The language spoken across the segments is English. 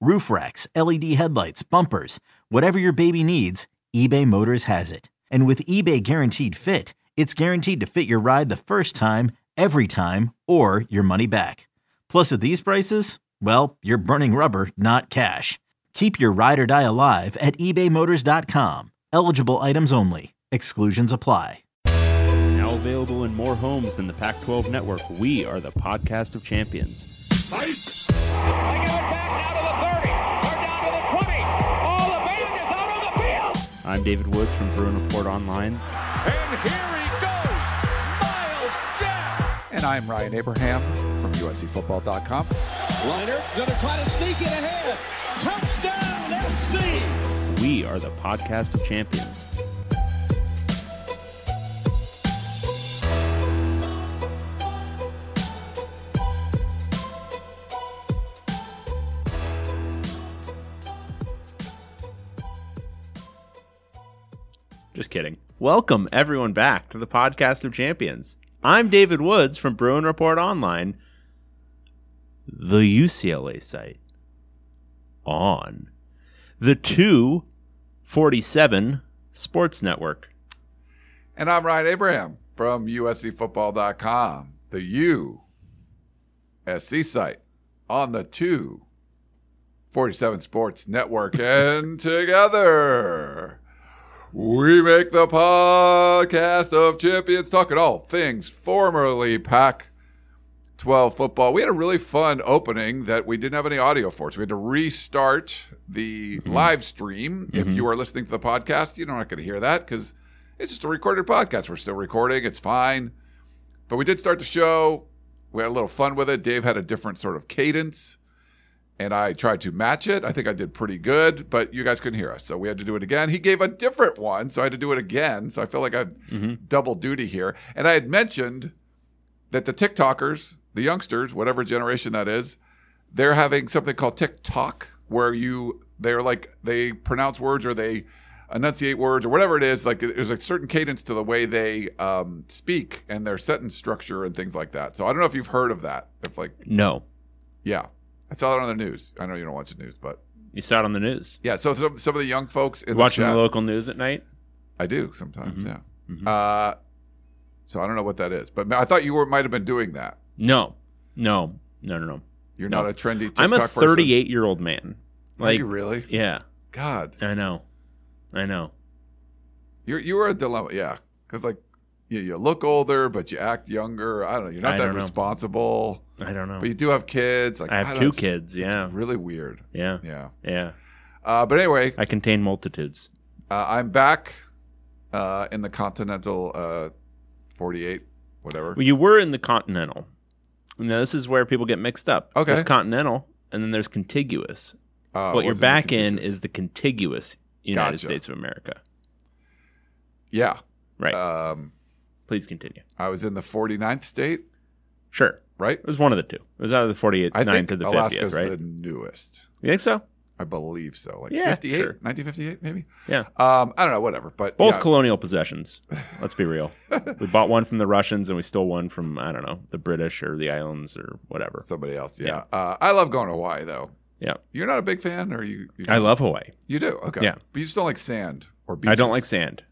roof racks, LED headlights, bumpers, whatever your baby needs, eBay Motors has it. And with eBay Guaranteed Fit, it's guaranteed to fit your ride the first time, every time, or your money back. Plus, at these prices, well, you're burning rubber, not cash. Keep your ride or die alive at ebaymotors.com. Eligible items only. Exclusions apply. Now available in more homes than the Pac 12 network, we are the podcast of champions. Fight! I'm David Woods from Bruin Report Online. And here he goes, Myles Jack. And I'm Ryan Abraham from USCFootball.com. Leinart gonna try to sneak it ahead. Touchdown, SC. We are the podcast of champions. Kidding. Welcome, everyone, back to the podcast of champions. I'm David Woods from Bruin Report Online, the UCLA site, on the 247 Sports Network. And I'm Ryan Abraham from USCFootball.com, the U SC site on the 247 Sports Network. and together we make the podcast of champions, talking all things formerly Pac 12 football. We had a really fun opening that we didn't have any audio for. So we had to restart the mm-hmm. live stream. If mm-hmm. you are listening to the podcast, you're not going to hear that because it's just a recorded podcast. We're still recording, it's fine. But we did start the show. We had a little fun with it. Dave had a different sort of cadence, and I tried to match it. I think I did pretty good, but you guys couldn't hear us. So we had to do it again. He gave a different one, so I had to do it again. So I feel like I had double duty here. And I had mentioned that the TikTokers, the youngsters, whatever generation that is, they're having something called TikTok, where you they're like they pronounce words or they enunciate words or whatever it is. Like there's a certain cadence to the way they um, speak and their sentence structure and things like that. So I don't know if you've heard of that. If like No, yeah, I saw it on the news. I know you don't watch the news, but you saw it on the news. yeah. So some some of the young folks in Watching the the chat, local news at night. I do sometimes. Mhm. Yeah. Mhm. Uh, so I don't know what that is, but I thought you were might have been doing that. No, no, no, no, no. You're No. not a trendy. TikTok I'm a person. 38 year old man. Are Like, you really? yeah, God, I know, I know. you're you were a dilemma. Yeah, because like you, you look older, but you act younger. I don't know. You're not I that know. responsible, I don't know. but you do have kids. Like I have don't two kids. Yeah, It's really weird. yeah, Yeah. yeah. Uh, but anyway, I contain multitudes. uh, I'm back uh, in the Continental uh, 48, whatever. Well, you were in the Continental. Now this is where people get mixed up. Okay. There's Continental, and then there's contiguous. Uh, what you're back in is the contiguous United Gotcha. States of America. yeah. Right. Um, Please continue. I was in the 49th state, Sure. right? It was one of the two. It was out of the 48th, I think 9th to the Alaska's 50th, right? the newest. You think so? I believe so. Like Yeah, 58, sure. 1958, maybe. Yeah. Um, I don't know, whatever. But Both yeah, colonial possessions. Let's be real. we bought one from the Russians and we stole one from I don't know the British or the islands or whatever. somebody else. Yeah. Uh, I love going to Hawaii though. Yeah, You're not a big fan, or you? you I love Hawaii. You do. Okay. Yeah. But you just don't like sand or beaches. I don't like sand.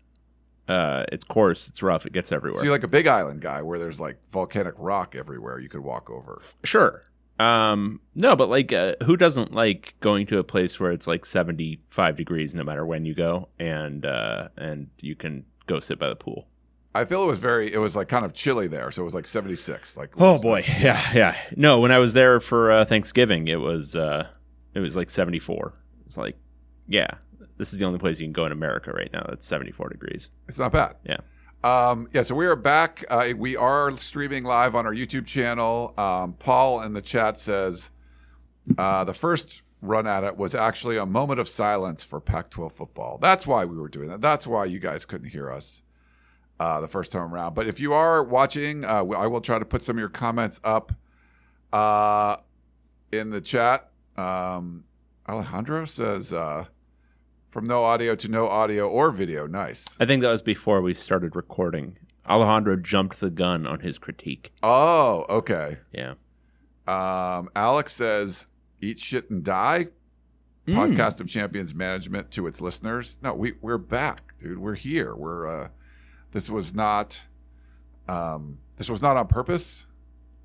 Uh, it's coarse. It's rough. It gets everywhere. So you're like a big island guy where there's like volcanic rock everywhere you could walk over. Sure. Um, no, but like, uh, who doesn't like going to a place where it's like 75 degrees no matter when you go and, uh, and you can go sit by the pool? I feel it was very. It was like kind of chilly there, so it was like 76. Like Oh boy. Yeah. Yeah. No, when I was there for uh, Thanksgiving, it was, uh, it was like 74. It's like, yeah, this is the only place you can go in America right now. That's 74 degrees. It's not bad. Yeah. Um, yeah, so we are back. Uh, we are streaming live on our YouTube channel. Um, Paul in the chat says uh, the first run at it was actually a moment of silence for Pac 12 football. That's why we were doing that. That's why you guys couldn't hear us uh, the first time around. But if you are watching, uh, I will try to put some of your comments up uh, in the chat. Um, Alejandro says, uh, from no audio to no audio or video. Nice. I think that was before we started recording. Alejandro jumped the gun on his critique. Oh, okay. Yeah. Um, Alex says, "Eat shit and die." Mm. Podcast of Champions management to its listeners. No, we we're back, dude. We're here. We're uh, this was not um, this was not on purpose.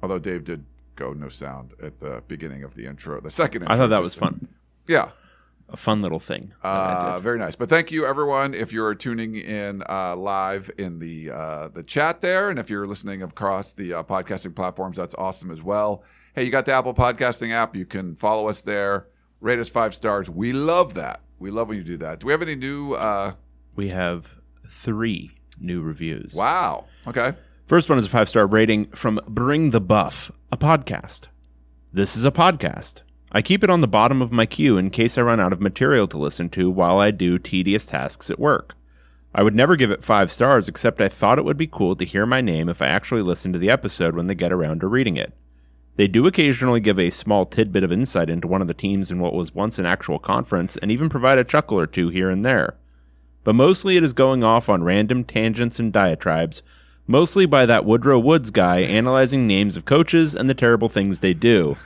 Although Dave did go no sound at the beginning of the intro, the second. Intro I thought that was fun. Yeah, A fun little thing. uh, very nice. But thank you, everyone, if you're tuning in uh, live in the uh, the chat there, and if you're listening across the uh, podcasting platforms, that's awesome as well. Hey, you got the Apple Podcasting app? You can follow us there, rate us five stars. We love that. We love when you do that. Do we have any new? Uh, we have three new reviews. wow. Okay. First one is a five star rating from Bring the Buff, a podcast. This is a podcast. I keep it on the bottom of my queue in case I run out of material to listen to while I do tedious tasks at work. I would never give it five stars, except I thought it would be cool to hear my name if I actually listened to the episode when they get around to reading it. They do occasionally give a small tidbit of insight into one of the teams in what was once an actual conference, and even provide a chuckle or two here and there. But mostly it is going off on random tangents and diatribes, mostly by that Woodrow Woods guy analyzing names of coaches and the terrible things they do.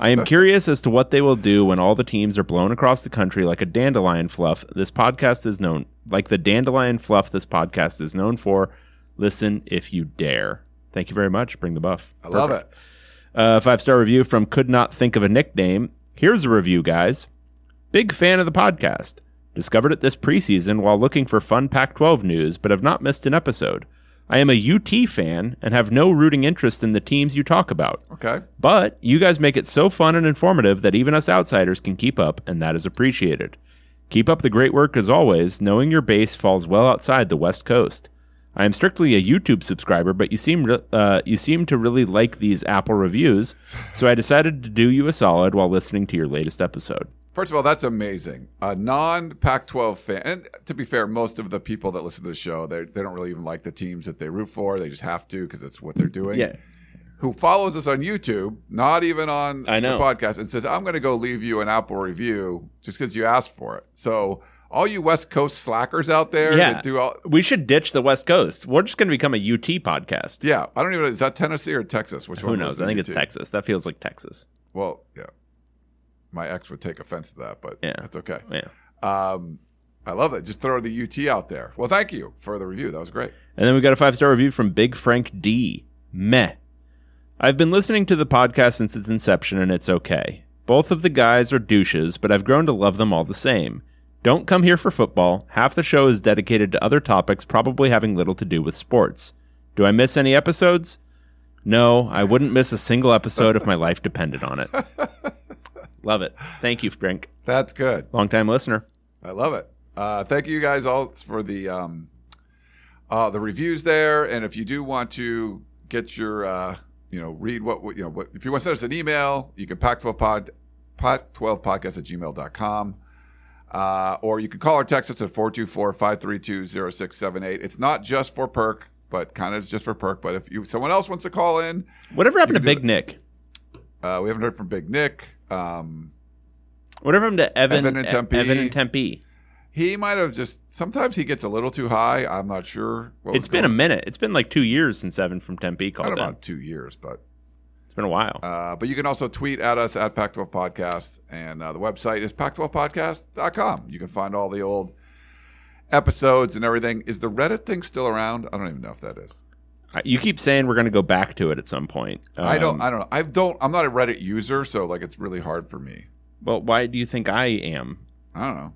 I am curious as to what they will do when all the teams are blown across the country like a dandelion fluff. This podcast is known like the dandelion fluff this podcast is known for. Listen if you dare. Thank you very much. Bring the buff. I love it. Uh, five star review from Could Not Think of a Nickname. Here's a review, guys. Big fan of the podcast. Discovered it this preseason while looking for fun Pac 12 news, but have not missed an episode. I am a UT fan and have no rooting interest in the teams you talk about. Okay. But you guys make it so fun and informative that even us outsiders can keep up, and that is appreciated. Keep up the great work as always, knowing your base falls well outside the West Coast. I am strictly a YouTube subscriber, but you seem re- uh, you seem to really like these Apple reviews, so I decided to do you a solid while listening to your latest episode. First of all, that's amazing. A non Pac 12 fan, and to be fair, most of the people that listen to the show, they they don't really even like the teams that they root for. They just have to because it's what they're doing. Yeah. Who follows us on YouTube, not even on I know. the podcast, and says, I'm going to go leave you an Apple review just because you asked for it. So, all you West Coast slackers out there Yeah, that do all. we should ditch the West Coast. We're just going to become a UT podcast. Yeah, I don't even know. Is that Tennessee or Texas? Which Who one? knows? I think the it's Texas. That feels like Texas. Well, yeah. My ex would take offense to that, but Yeah. that's okay. Yeah. Um, I love it. Just throw the UT out there. Well, thank you for the review. That was great. And then we got a five star review from Big Frank D. Meh. I've been listening to the podcast since its inception, and it's okay. Both of the guys are douches, but I've grown to love them all the same. Don't come here for football. Half the show is dedicated to other topics, probably having little to do with sports. Do I miss any episodes? No, I wouldn't miss a single episode if my life depended on it. Love it. Thank you, Frank. That's good. Longtime listener. I love it. Uh, thank you guys all for the um, uh, the reviews there. And if you do want to get your, uh, you know, read what, you know, what, if you want to send us an email, you can pac12pod, pac12podcast at gmail.com. Uh, or you can call or text us at 424-532-0678. It's not just for perk, but kind of just for perk. But if you someone else wants to call in, Whatever happened to Big Nick? Uh, we haven't heard from Big Nick. Um, Whatever happened to Evan, Evan and Tempe. Evan and Tempe. He might have just sometimes he gets a little too high. I'm not sure. What It's been a minute. It's been like two years since Evan from Tempe not called in. about two years, but It's been a while. uh, but you can also tweet at us at Pac-12 Podcast, and uh, the website is pac12podcast.com. You can find all the old episodes and everything. Is the Reddit thing still around? I don't even know if that is. You keep saying we're going to go back to it at some point. I don't. Um, I don't know. I don't. I'm not a Reddit user, so like it's really hard for me. well, why do you think I am? I don't know.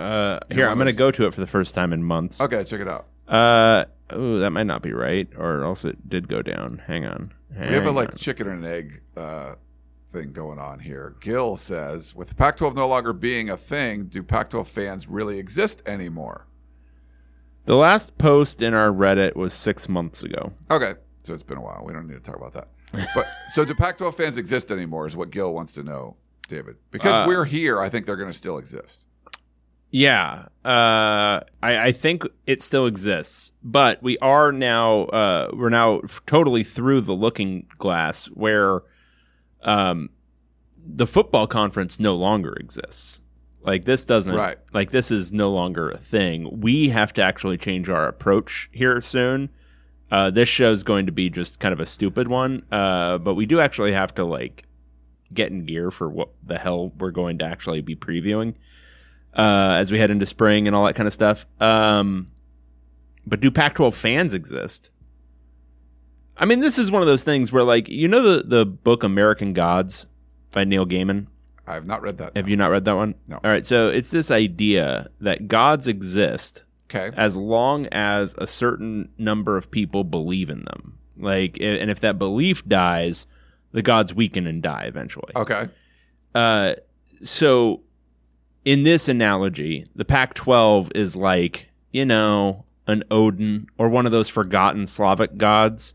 Uh, You're here, I'm going to go to it for the first time in months. Okay, check it out. Uh, oh, that might not be right, or else it did go down. Hang on. We have a like on. chicken and egg uh, thing going on here. Gil says, with Pac-12 no longer being a thing, do Pac-12 fans really exist anymore? The last post in our Reddit was six months ago. Okay, so it's been a while. We don't need to talk about that. But so do Pac-12 fans exist anymore? Is what Gil wants to know, David. Because Uh, we're here, I think they're going to still exist. Yeah, uh, I, I think it still exists, but we are now uh, we're now totally through the looking glass where um, the football conference no longer exists. Like this doesn't Right. like this is no longer a thing. We have to actually change our approach here soon. Uh, this show is going to be just kind of a stupid one, uh, but we do actually have to like get in gear for what the hell we're going to actually be previewing uh, as we head into spring and all that kind of stuff. Um, but do Pac-12 fans exist? I mean, this is one of those things where, like, you know, the the book American Gods by Neil Gaiman. I have not read that. Have you not read that one? No. All right, so it's this idea that gods exist Okay. as long as a certain number of people believe in them. Like, and if that belief dies, the gods weaken and die eventually. Okay. Uh, so in this analogy, the Pac-12 is like you know an Odin or one of those forgotten Slavic gods,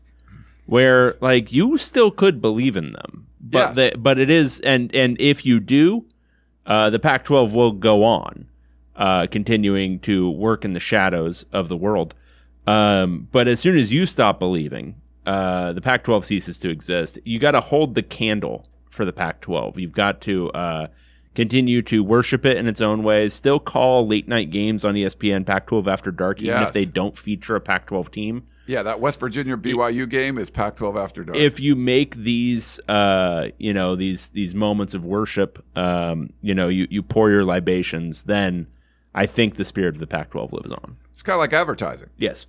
where like you still could believe in them, but Yes. the, but it is and and if you do, uh, the Pac-12 will go on, uh, continuing to work in the shadows of the world. Um, but as soon as you stop believing, uh, the Pac-12 ceases to exist. You got to hold the candle for the Pac-12. You've got to uh, continue to worship it in its own ways. Still call late night games on ESPN Pac-12 after dark, even Yes. if they don't feature a Pac-12 team. Yeah, that West Virginia BYU game is Pac-12 after dark. If you make these, uh, you know, these these moments of worship, um, you know, you you pour your libations, then I think the spirit of the Pac-12 lives on. it's kind of like advertising. Yes.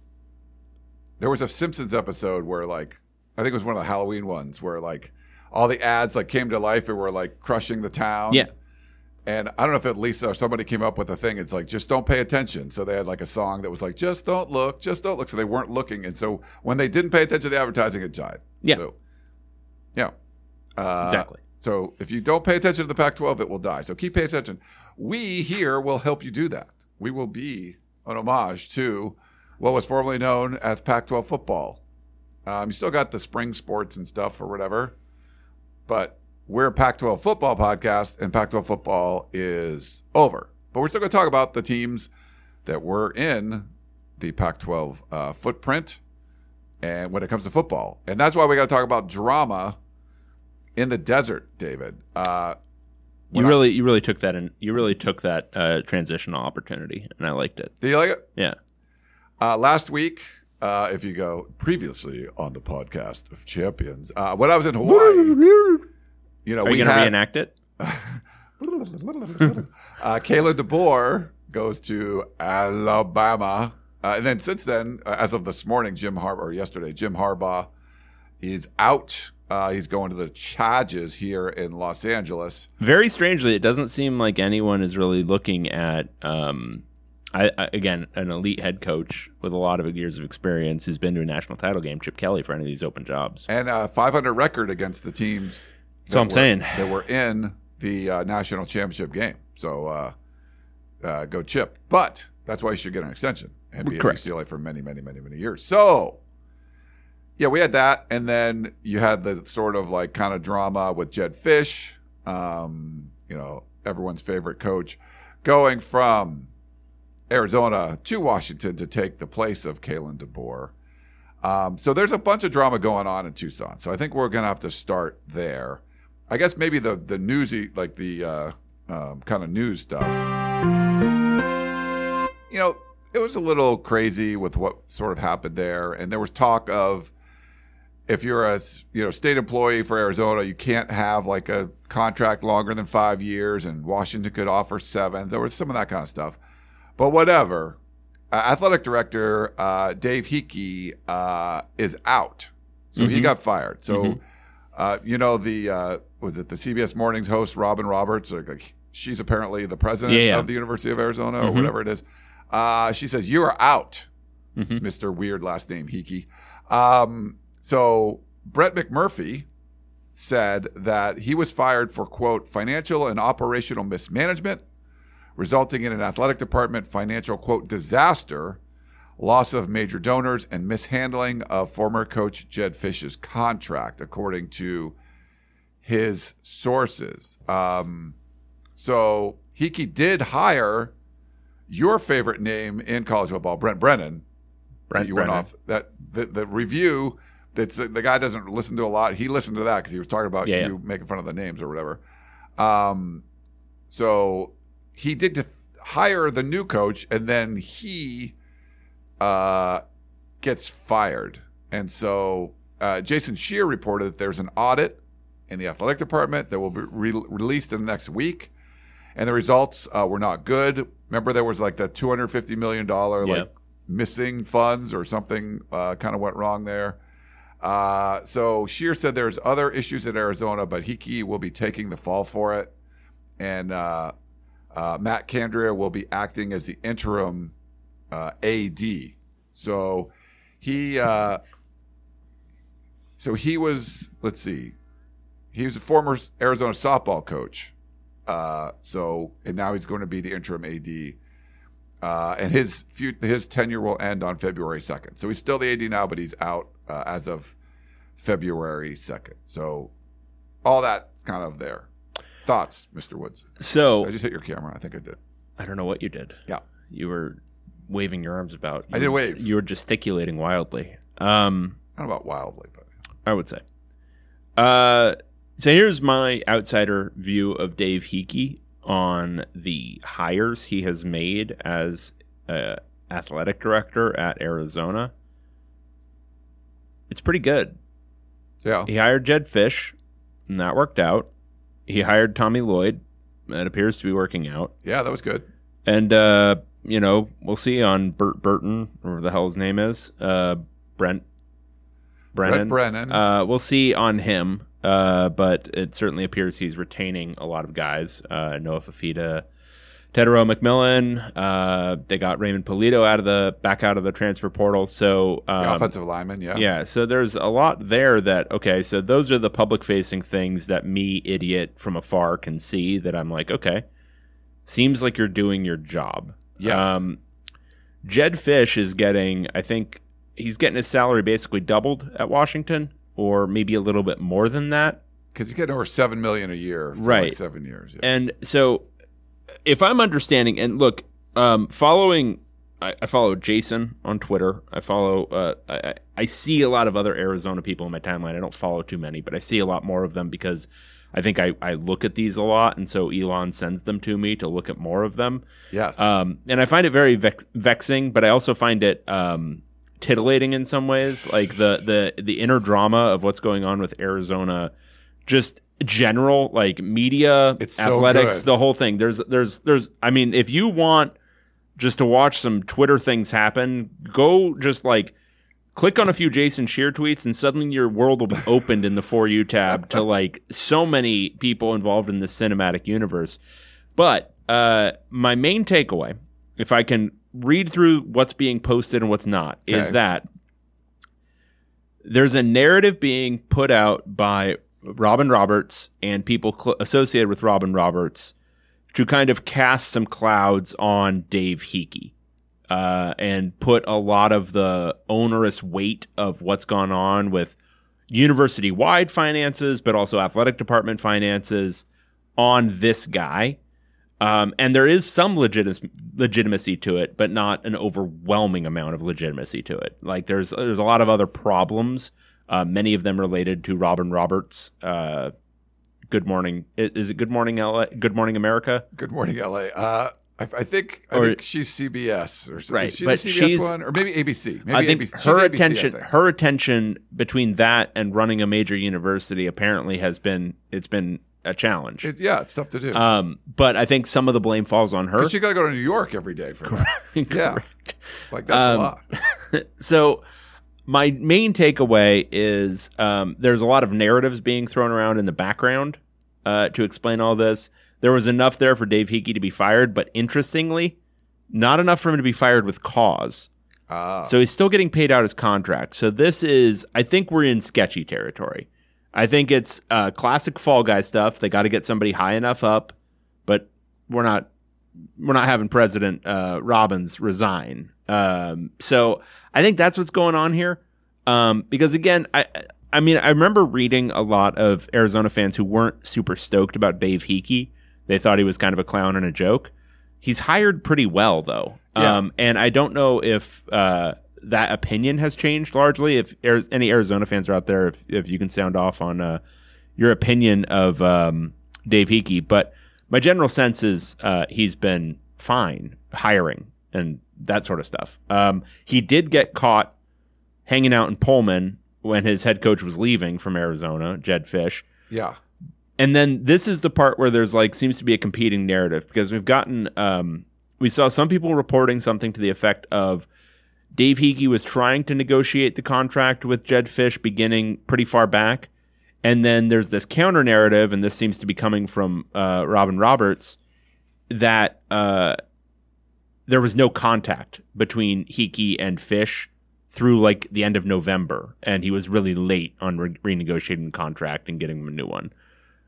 There was a Simpsons episode where like I think it was one of the Halloween ones where like all the ads like came to life and were like crushing the town. Yeah. And I don't know if at Lisa or somebody came up with a thing. It's like just don't pay attention. So they had like a song that was like just don't look, just don't look. So they weren't looking, and so when they didn't pay attention to the advertising, it died. Yeah. So, yeah. Uh, Exactly. So if you don't pay attention to the Pac-12, it will die. So keep paying attention. We here will help you do that. We will be an homage to what was formerly known as Pac-12 football. Um, you still got the spring sports and stuff or whatever, but we're a Pac-12 football podcast, and Pac-12 football is over. But we're still going to talk about the teams that were in the Pac-12 uh, footprint, and when it comes to football, and that's why we got to talk about drama in the desert, David. Uh, You when I- really, you really took that in. You really took that uh, transitional opportunity, and I liked it. do you like it? Yeah. Uh, last week, uh, if you go previously on the podcast of champions, uh, when I was in Hawaii, you know, Are we you going to reenact it? uh, Kalen DeBoer goes to Alabama, uh, and then since then, uh, as of this morning, Jim Harbaugh or yesterday, Jim Harbaugh, he's out. Uh, he's going to the Chargers here in Los Angeles. Very strangely, it doesn't seem like anyone is really looking at. Um, I, I, again, an elite head coach with a lot of years of experience who's been to a national title game, Chip Kelly, for any of these open jobs. and a 500 record against the teams. What I'm were- saying. that were in the uh, national championship game. So uh, uh, go Chip, but that's why you should get an extension and be Correct. at UCLA for many, many, many, many years. So yeah, we had that, and then you had the sort of like kind of drama with Jedd Fisch, um, you know, everyone's favorite coach, going from Arizona to Washington to take the place of Kalen DeBoer. Um, so there's a bunch of drama going on in Tucson. So I think we're gonna have to start there. I guess maybe the the newsy like the uh, um, kind of news stuff. You know, it was a little crazy with what sort of happened there, and there was talk of if you're a you know state employee for Arizona, you can't have like a contract longer than five years, and Washington could offer seven. There was some of that kind of stuff, but whatever. Uh, athletic director uh, Dave Heeke uh, is out, so he got fired. So uh, you know the uh, was it the CBS Mornings host Robin Roberts? Like, like, she's apparently the president Yeah, yeah. of the University of Arizona or whatever it is. Uh, she says you are out, Mhm. Mister Weird last name Heeke. Um, so Brett McMurphy said that he was fired for quote financial and operational mismanagement, resulting in an athletic department financial quote disaster, loss of major donors, and mishandling of former coach Jedd Fisch's contract, according to his sources. Um, so Heeke did hire your favorite name in college football, Brent Brennan. Brent you Brennan. went off that the, the review that's the guy doesn't listen to a lot. He listened to that because he was talking about Yeah, yeah. you making fun of the names or whatever. Um, so he did def- hire the new coach, and then he uh, gets fired. And so uh, Jason Scheer reported that there's an audit in the athletic department that will be re- released in the next week, and the results uh, were not good. Remember, there was like the 250 million dollar Yeah. like missing funds or something uh, kind of went wrong there. Uh, so Scheer said there's other issues in Arizona, but Heeke will be taking the fall for it, and uh, uh, Matt Candrea will be acting as the interim uh, AD. So he, uh, so he was. Let's see, he was a former Arizona softball coach. Uh, so and now he's going to be the interim AD. Uh, and his few, his tenure will end on February second. So he's still the AD now, but he's out uh, as of February second. So all that's kind of there. Thoughts, Mr. Woods? So Did I just hit your camera. I think I did. I don't know what you did. Yeah. You were waving your arms about. I did wave. You were gesticulating wildly. Um, don't about wildly, but I would say. Uh, so here's my outsider view of Dave Heeke on the hires he has made as uh, athletic director at Arizona. It's pretty good. yeah, He hired Jedd Fisch, and that worked out. He hired Tommy Lloyd. That appears to be working out. yeah, that was good. And uh, you know, we'll see on Bert Burton, or whatever the hell his name is. Uh, Brent Brennan. Brett Brennan. Uh, we'll see on him. Uh, but it certainly appears he's retaining a lot of guys. Uh, Noah Fifita, Tetairoa McMillan. Uh, they got Raymond Pulido out of the back out of the transfer portal. So the um, offensive lineman, yeah. yeah, so there's a lot there that okay, so those are the public facing things that me idiot from afar can see that I'm like, okay. Seems like you're doing your job. Yes. Um Jedd Fisch is getting I think he's getting his salary basically doubled at Washington or maybe a little bit more than that. Because he's getting over seven million a year for Right. like seven years. Yeah. And so, if I'm understanding, and look, um, following, I, I follow Jason on Twitter. I follow, uh, I, I- I see a lot of other Arizona people in my timeline. I don't follow too many, but I see a lot more of them because I think I, I look at these a lot. And so Elon sends them to me to look at more of them. yes. Um, and I find it very vex- vexing, but I also find it um, titillating in some ways. Like the the the inner drama of what's going on with Arizona, just general like media, It's athletics, good. the whole thing. There's there's there's. I mean, if you want just to watch some Twitter things happen, go just like. Click on a few Jason Scheer tweets, and suddenly your world will be opened in the For You tab to like so many people involved in the cinematic universe. But uh, my main takeaway, if I can read through what's being posted and what's not, is that there's a narrative being put out by Robin Roberts and people cl- associated with Robin Roberts to kind of cast some clouds on Dave Heeke uh, and put a lot of the onerous weight of what's gone on with university wide finances, but also athletic department finances on this guy. Um, and there is some legit- legitimacy to it, but not an overwhelming amount of legitimacy to it. Like there's there's a lot of other problems, uh, many of them related to Robin Roberts' uh, Good Morning. Is it Good Morning LA? Good Morning America? Good morning, LA. Uh, I, I think I Or- think she's CBS or something. Right, she but the CBS she's- one or maybe ABC. Maybe I think ABC. Her ABC, attention, think. her attention between that and running a major university apparently has been it's been a challenge. It- yeah, it's tough to do. Um, but I think some of the blame falls on her. You got to go to New York every day for that. Yeah, like that's a Um, lot. so my main takeaway is um, there's a lot of narratives being thrown around in the background uh, to explain all this. There was enough there for Dave Heeke to be fired, but interestingly, not enough for him to be fired with cause. Ah, So he's still getting paid out his contract. So this is, I think we're in sketchy territory. I think it's uh, classic Fall Guy stuff. They got to get somebody high enough up, but we're not we're not having President uh, Robbins resign. Um, so I think that's what's going on here. Um, because again, I I mean I remember reading a lot of Arizona fans who weren't super stoked about Dave Heeke. They thought he was kind of a clown and a joke. He's hired pretty well though, Yeah. um, and I don't know if uh, that opinion has changed largely. If Ari- any Arizona fans are out there, if if you can sound off on uh, your opinion of um, Dave Heeke, but my general sense is uh, he's been fine hiring and that sort of stuff. Um, he did get caught hanging out in Pullman when his head coach was leaving from Arizona, Jedd Fisch. yeah. And then this is the part where there's like seems to be a competing narrative because we've gotten um, we saw some people reporting something to the effect of Dave Heeke was trying to negotiate the contract with Jedd Fisch beginning pretty far back. And then there's this counter narrative, and this seems to be coming from uh, Robin Roberts, that uh, there was no contact between Heeke and Fisch through like the end of November, and he was really late on re- renegotiating the contract and getting him a new one.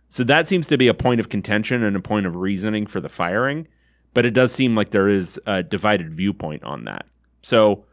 So that seems to be a point of contention and a point of reasoning for the firing, but it does seem like there is a divided viewpoint on that. So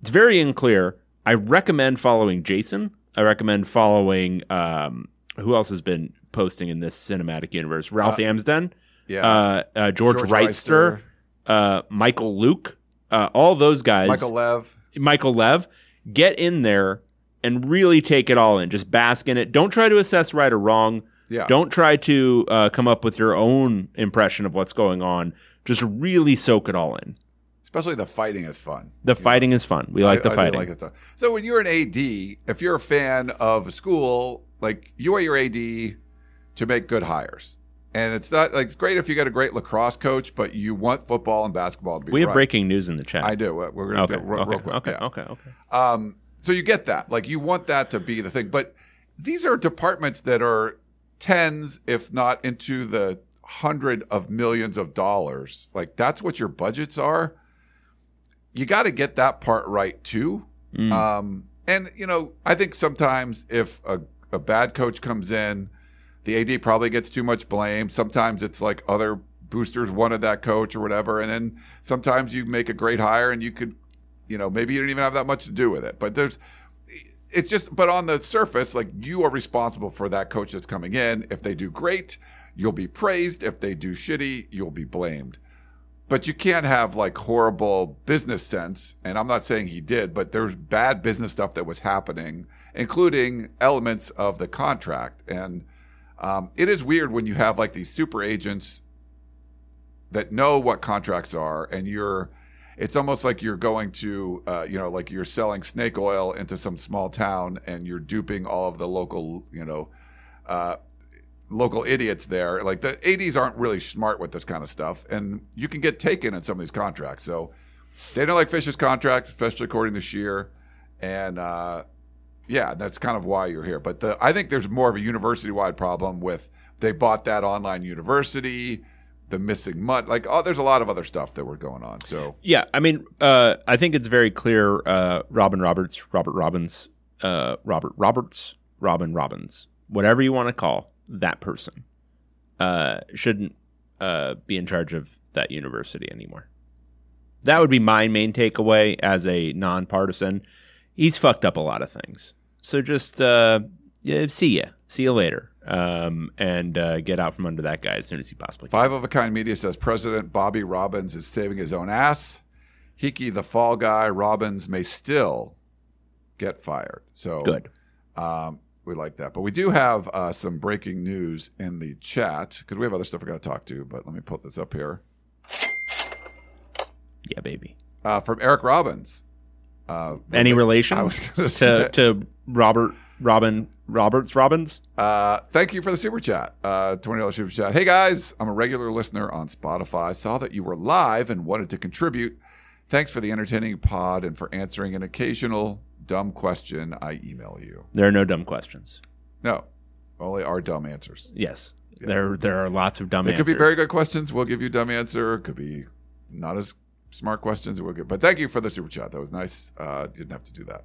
it's very unclear. I recommend following Jason. I recommend following um, who else has been posting in this cinematic universe? Ralph Amsden, Yeah. uh, uh, George, George Reitster, Reister. uh, Michael Luke, uh, all those guys. Michael Lev. Michael Lev, get in there and really take it all in. Just bask in it. Don't try to assess right or wrong. Yeah. Don't try to uh, come up with your own impression of what's going on. Just really soak it all in. Especially the fighting is fun. The fighting is fun. We like I- the I fighting. like. So when you're an AD, if you're a fan of a school, like you are your AD to make good hires. And it's not like it's great if you got a great lacrosse coach, but you want football and basketball to be we have right. breaking news in the chat. I do. We're going to Okay. do it real, okay. real quick. Okay. yeah. Okay. Okay. Um, so you get that. Like you want that to be the thing. But these are departments that are tens, if not into the hundred of millions of dollars. Like that's what your budgets are. You got to get that part right too. Mm. Um, and you know, I think sometimes if a, a bad coach comes in, the AD probably gets too much blame. Sometimes it's like other boosters wanted that coach or whatever, and then sometimes you make a great hire and you could, you know, maybe you don't even have that much to do with it. But there's, it's just, but on the surface, like you are responsible for that coach that's coming in. If they do great, you'll be praised. If they do shitty, you'll be blamed but you can't have like horrible business sense. And I'm not saying he did, but there's bad business stuff that was happening, including elements of the contract. And um, it is weird when you have like these super agents that know what contracts are, and you're. It's almost like you're going to, uh, you know, like you're selling snake oil into some small town, and you're duping all of the local, you know, uh, local idiots there. Like the ADs aren't really smart with this kind of stuff, and you can get taken in some of these contracts. So they don't like Fisch's contract, especially according to Scheer, and uh, yeah, that's kind of why you're here. But the, I think there's more of a university-wide problem with they bought that online university, the missing money. Like, oh, there's a lot of other stuff that were going on. So Yeah, I mean, uh, I think it's very clear. Uh, Robin Roberts, Robert Robbins, uh, Robert Roberts, Robin Robbins, whatever you want to call that person, uh, shouldn't uh, be in charge of that university anymore. That would be my main takeaway as a nonpartisan. He's fucked up a lot of things. So just uh, yeah, see ya, see you later, um, and uh, get out from under that guy as soon as he possibly can. Five of a Kind Media says President Bobby Robbins is saving his own ass. Heeke, the fall guy, Robbins may still get fired. So Good. Um, we like that. But we do have uh, some breaking news in the chat because we have other stuff we got to talk to. But let me put this up here Yeah, baby. uh, from Eric Robbins. Uh, Any relation I was going to say. to to Robert Robin Roberts Robbins? Uh, thank you for the super chat. Uh, $20 super chat. Hey guys, I'm a regular listener on Spotify. Saw that you were live and wanted to contribute. Thanks for the entertaining pod and for answering an occasional dumb question I email you. There are no dumb questions. No, only our dumb answers. Yes, there there are lots of dumb answers. It could be very good questions. We'll give you a dumb answer. It could be not as smart questions. We'll get, but thank you for the super chat. That was nice. Uh, didn't have to do that.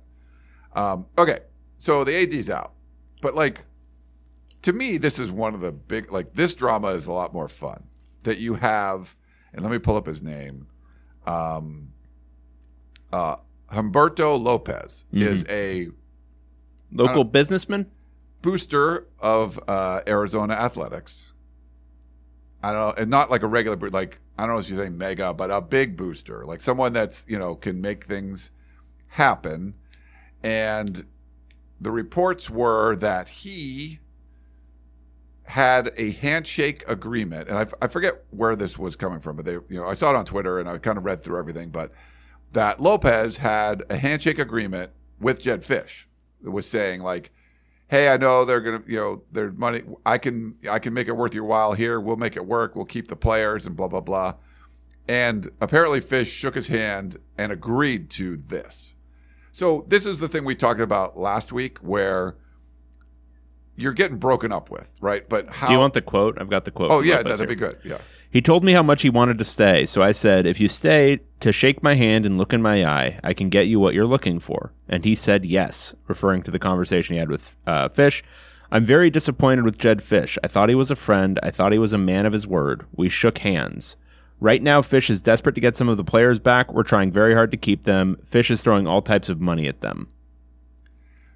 Um, okay, so the AD's out, but like to me, this is one of the big like this drama is a lot more fun that you have. And let me pull up his name. Um, uh, Humberto Lopez is a Local businessman. booster of uh, Arizona athletics. I don't know, and not like a regular, like I don't know if you say mega, but a big booster, like someone that's you know can make things happen. And the reports were that he had a handshake agreement, and I, f- I forget where this was coming from, but they, you know, I saw it on Twitter and I kind of read through everything, but that Lopez had a handshake agreement with Jedd Fisch that was saying like, "Hey, I know they're gonna, you know, their money. I can, I can make it worth your while here. We'll make it work. We'll keep the players and blah blah blah." And apparently, Fisch shook his hand and agreed to this. So this is the thing we talked about last week, where you're getting broken up with, right? But how? Do you want the quote? I've got the quote. oh yeah, that'd here. be good. Yeah. He told me how much he wanted to stay, so I said, If you stay to shake my hand and look in my eye, I can get you what you're looking for. And he said yes, referring to the conversation he had with uh, Fisch. I'm very disappointed with Jedd Fisch. I thought he was a friend. I thought he was a man of his word. We shook hands. Right now, Fisch is desperate to get some of the players back. We're trying very hard to keep them. Fisch is throwing all types of money at them.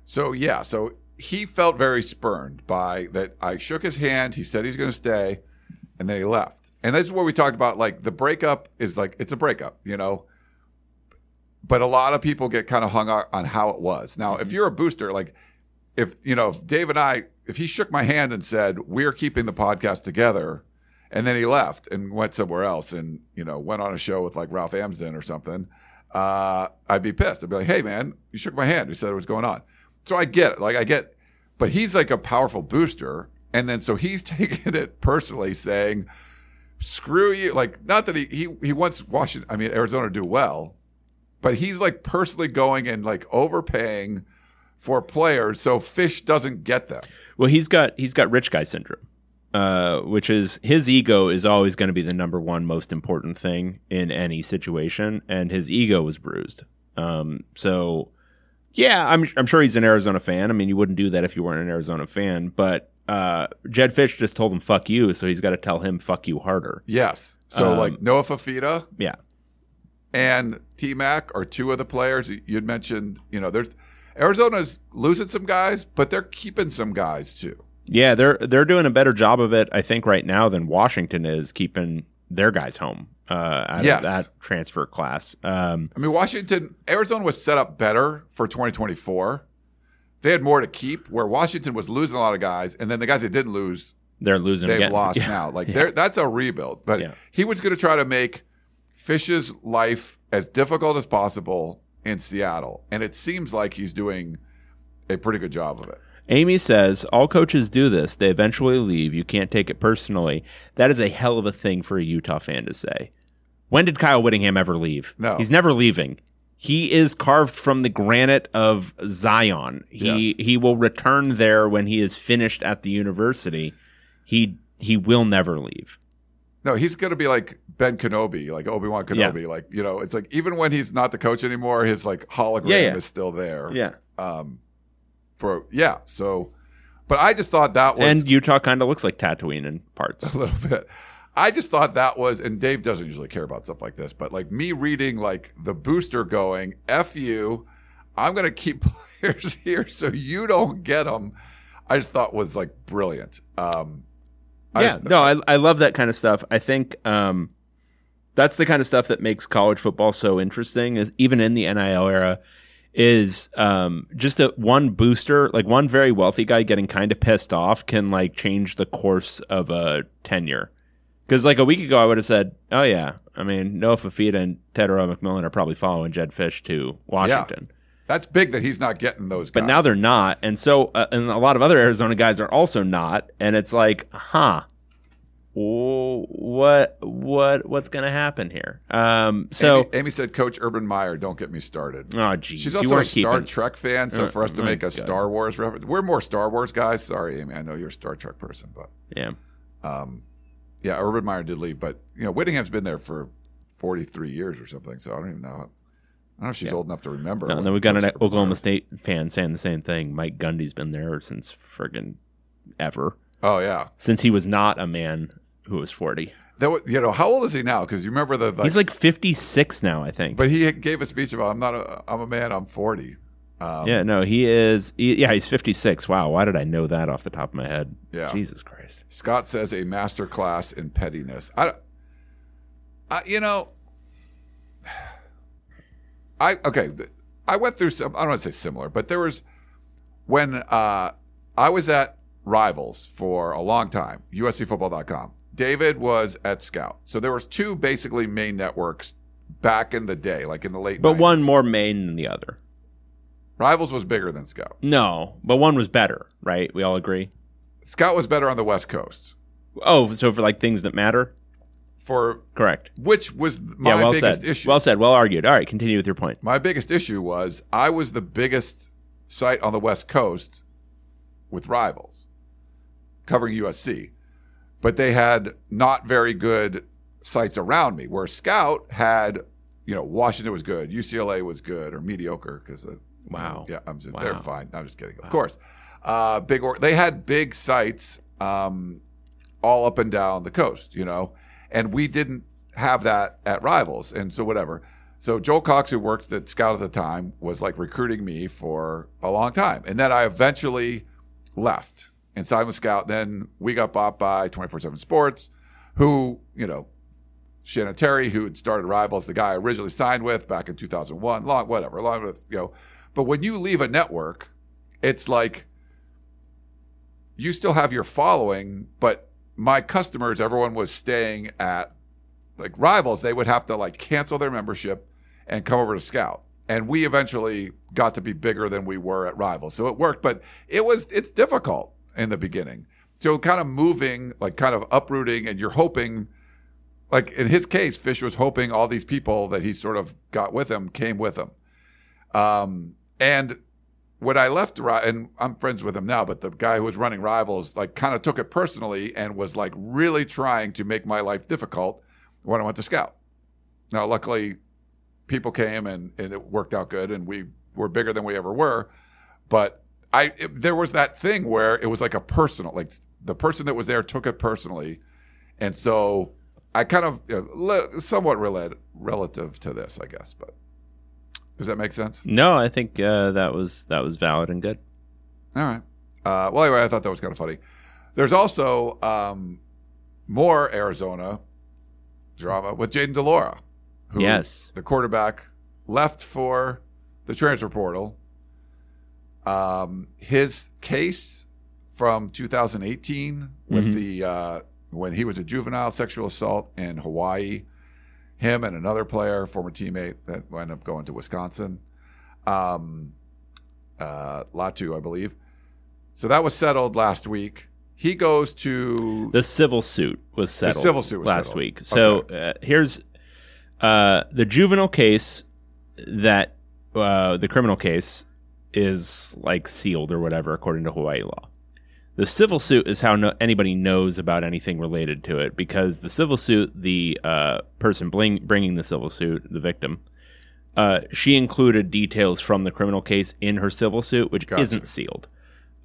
So yeah, so he felt very spurned by that. I shook his hand. He said he's going to stay, and then he left. And this is where we talked about like the breakup is like it's a breakup, you know. But a lot of people get kind of hung up on how it was. Now, if mm-hmm. you're a booster, like if you know, if Dave and I, if he shook my hand and said we're keeping the podcast together, and then he left and went somewhere else, and you know, went on a show with like Ralph Amsden or something, uh, I'd be pissed. I'd be like, hey man, you shook my hand. You said it was going on. So I get it. Like I get, but he's like a powerful booster, and then so he's taking it personally, saying, "Screw you!" Like not that he he he wants Washington. I mean Arizona to do well, but he's like personally going and like overpaying for players so Fisch doesn't get them. Well, he's got he's got rich guy syndrome, uh, which is his ego is always going to be the number one most important thing in any situation, and his ego was bruised. Um, so, yeah, I'm I'm sure he's an Arizona fan. I mean, you wouldn't do that if you weren't an Arizona fan, but uh, Jedd Fisch just told him "fuck you," so he's got to tell him "fuck you" harder. Yes. So Um, like Noah Fifita Yeah, and T Mac are two of the players you'd mentioned. You know, there's Arizona's losing some guys, but they're keeping some guys too. Yeah, they're they're doing a better job of it, I think, right now than Washington is keeping their guys home uh, out Yes. of that transfer class. Um, I mean, Washington, Arizona was set up better for 2024. They had more to keep, where Washington was losing a lot of guys, and then the guys they didn't lose, they're losing. they've again. lost Yeah. now. Like Yeah. they're that's a rebuild. But Yeah. he was going to try to make Fisch's life as difficult as possible in Seattle, and it seems like he's doing a pretty good job of it. Amy says, All coaches do this. They eventually leave. You can't take it personally. That is a hell of a thing for a Utah fan to say. When did Kyle Whittingham ever leave? No. He's never leaving. He is carved from the granite of Zion. He he will return there when he is finished at the university. He he will never leave. No, he's going to be like Ben Kenobi, like Obi Wan Yeah. Kenobi. Like you know, it's like even when he's not the coach anymore, his like hologram Yeah, yeah. is still there. Yeah. Um, for yeah. So, but I just thought that was And Utah kind of looks like Tatooine in parts. a little bit. I just thought that was, and Dave doesn't usually care about stuff like this, but like me reading like the booster going, "F you," I'm going to keep players here so you don't get them. I just thought was like brilliant. Um, I yeah, just- no, I, I love that kind of stuff. I think um, that's the kind of stuff that makes college football so interesting. Is even in the NIL era, is um, just a one booster, like one very wealthy guy getting kind of pissed off, can like change the course of a tenure. Because like a week ago, I would have said, "Oh yeah, I mean Noah Fifita and Tetairoa McMillan are probably following Jedd Fisch to Washington." That's big that he's not getting those. But now they're not, and so uh, and a lot of other Arizona guys are also not, and it's like, huh, what what what's going to happen here? Um, so Amy, Amy said, "Coach Urban Meyer, don't get me started." oh geez, She's you also a Star keeping- Trek fan, so Uh, for us to my make a God. Star Wars reference, we're more Star Wars guys. Sorry, Amy, I know you're a Star Trek person, but Yeah, um, yeah, Urban Meyer did leave, but you know Whittingham's been there for 43 years or something, so I don't even know. I don't know if she's Yeah. old enough to remember. No, and then we got an Urban Oklahoma Meyer- State fan saying the same thing. Mike Gundy's been there since friggin' ever, Oh yeah, since he was not a man who was forty. that was, you know how old is he now? Because you remember the like, He's like fifty six now, I think. but he gave a speech about I'm not a I'm a man, I'm 40. Um, yeah, no, he is. He, yeah, he's fifty six. Wow, why did I know that off the top of my head? Yeah. Jesus Christ. Scott says a master class in pettiness. I, I you know, I okay. I went through some. I don't want to say similar, but there was when uh, I was at Rivals for a long time. USCFootball.com. David was at Scout, so there was two basically main networks back in the day, like in the late. But 90s. one more main than the other. Rivals was bigger than Scout. No, but one was better, right? We all agree. Scout was better on the West Coast Oh, so for like things that matter, for correct? which was my yeah, well biggest said. issue. Well said. Well argued. All right, continue with your point. My biggest issue was I was the biggest site on the West Coast with rivals covering USC, but they had not very good sites around me. Where Scout had, you know, Washington was good, UCLA was good or mediocre because Wow. yeah, I'm just Wow. they're fine. I'm just kidding, of course. Uh, big or they had big sites um, all up and down the coast, you know, and we didn't have that at Rivals, and so whatever. So Joel Cox, who worked at Scout at the time, was like recruiting me for a long time, and then I eventually left and with Scout. Then we got bought by 24/7 Sports, who you know. Shannon Terry, who had started Rivals, the guy I originally signed with back in 2001, long whatever, long with you know. But when you leave a network, it's like you still have your following, but my customers, everyone was staying at like rivals, they would have to like cancel their membership and come over to Scout. And we eventually got to be bigger than we were at rivals. So it worked, but it was it's difficult in the beginning. So kind of moving, like kind of uprooting, and you're hoping like in his case, Fisch was hoping all these people that he sort of got with him came with him. Um, and when I left, and I'm friends with him now, but the guy who was running Rivals, like, kind of took it personally and was like really trying to make my life difficult when I went to Scout. Now, luckily, people came and, and it worked out good, and we were bigger than we ever were. But I, it- there was that thing where it was like a personal, like the person that was there took it personally, and so I kind of you know, le- somewhat relate, relative to this, I guess. But does that make sense? No, I think uh, that was that was valid and good. All right. Uh, well, anyway, I thought that was kind of funny. There's also um, more Arizona drama with Jayden de Laura, who Yes. the quarterback left for the transfer portal. Um, his case from 2018 with Mhm. the uh, when he was a juvenile sexual assault in Hawaii, him and another player, former teammate that wound up going to Wisconsin, um, uh, Latu, I believe. So that was settled last week. He goes to The civil suit was settled. civil suit was last settled. week. So uh, here's uh, the juvenile case that uh, the criminal case is like sealed or whatever according to Hawaii law. The civil suit is how no- anybody knows about anything related to it because the civil suit, the uh, person bling- bringing the civil suit, the victim, uh, she included details from the criminal case in her civil suit, which Gotcha. isn't sealed.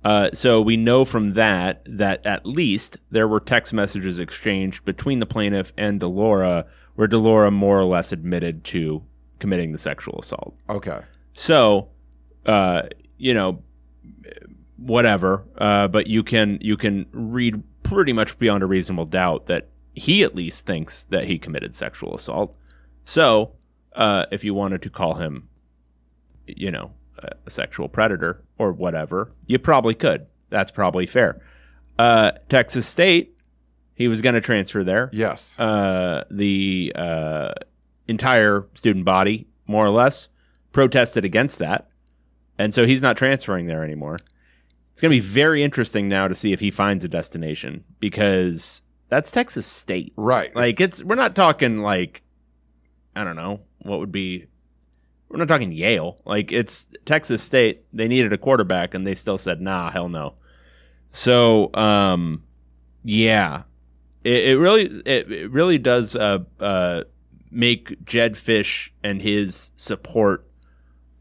Uh, so we know from that that at least there were text messages exchanged between the plaintiff and de Laura, where de Laura more or less admitted to committing the sexual assault. okay. So, uh, you know, whatever. Uh, but you can you can read pretty much beyond a reasonable doubt that he at least thinks that he committed sexual assault. So, uh, if you wanted to call him you know, a sexual predator or whatever, you probably could. That's probably fair. Uh, Texas State, he was going to transfer there. Yes. Uh, the uh, entire student body, more or less, protested against that. And so he's not transferring there anymore. It's going to be very interesting now to see if he finds a destination because that's Texas State. right. Like it's we're not talking like I don't know, what would be we're not talking Yale. Like it's Texas State. They needed a quarterback and they still said, "Nah, hell no." So, um yeah. It, it really it, it really does uh uh make Jedd Fisch and his support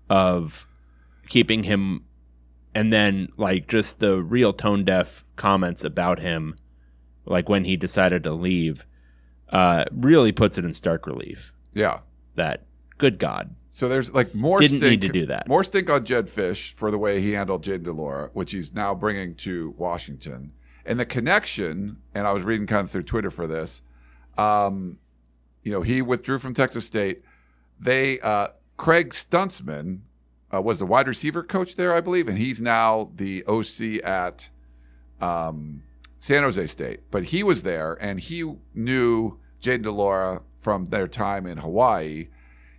of keeping him and then like just the real tone deaf comments about him like when he decided to leave uh really puts it in stark relief yeah. that good god So there's like more Didn't stink, need to do that. More stink on Jedd Fisch for the way he handled Jayden de Laura, which he's now bringing to Washington. And the connection, and I was reading kind of through Twitter for this. Um, you know, he withdrew from Texas State. They uh, Craig Stutzmann uh, was the wide receiver coach there, I believe, and he's now the OC at um, San Jose State. But he was there, and he knew Jayden de Laura from their time in Hawaii.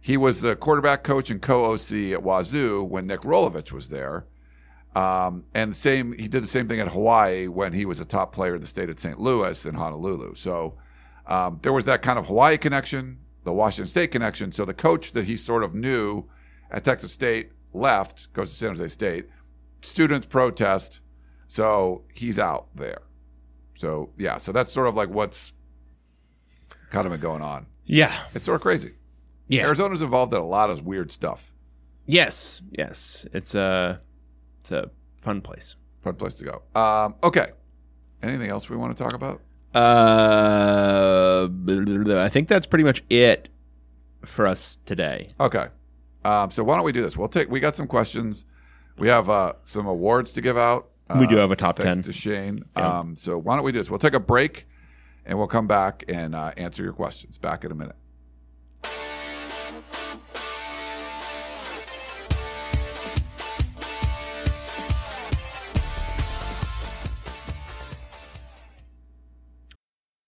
He was the quarterback coach and co-OC at Wazoo when Nick Rolovich was there. Um, and same, he did the same thing at Hawaii when he was a top player in the state of St. Louis and Honolulu. So um, there was that kind of Hawaii connection, the Washington State connection. So the coach that he sort of knew at Texas State left, goes to San Jose State. Students protest, so he's out there. So yeah, so that's sort of like what's kind of been going on. yeah It's sort of crazy. yeah Arizona's involved in a lot of weird stuff. yes yes it's a it's a fun place Fun place to go. Um, okay. Anything else we want to talk about? uh i think that's pretty much it for us today Okay. Um, so why don't we do this? We'll take. We got some questions. We have uh, some awards to give out. Uh, We do have a top thanks 10. to Shane. Yeah. Um, so why don't we do this? We'll take a break, and we'll come back and uh, answer your questions. Back in a minute.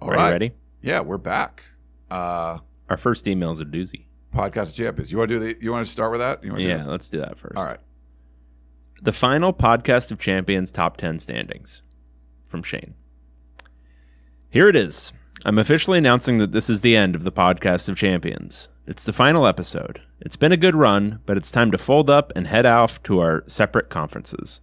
All Are you right. ready? Yeah, we're back. Uh, Our first email is a doozy. podcast champions. You want to do the? You want to start with that? You want to Yeah, Do let's do that first. All right. The final podcast of champions top 10 standings from Shane. Here it is. I'm officially announcing that this is the end of the podcast of champions. It's the final episode. It's been a good run, but it's time to fold up and head off to our separate conferences.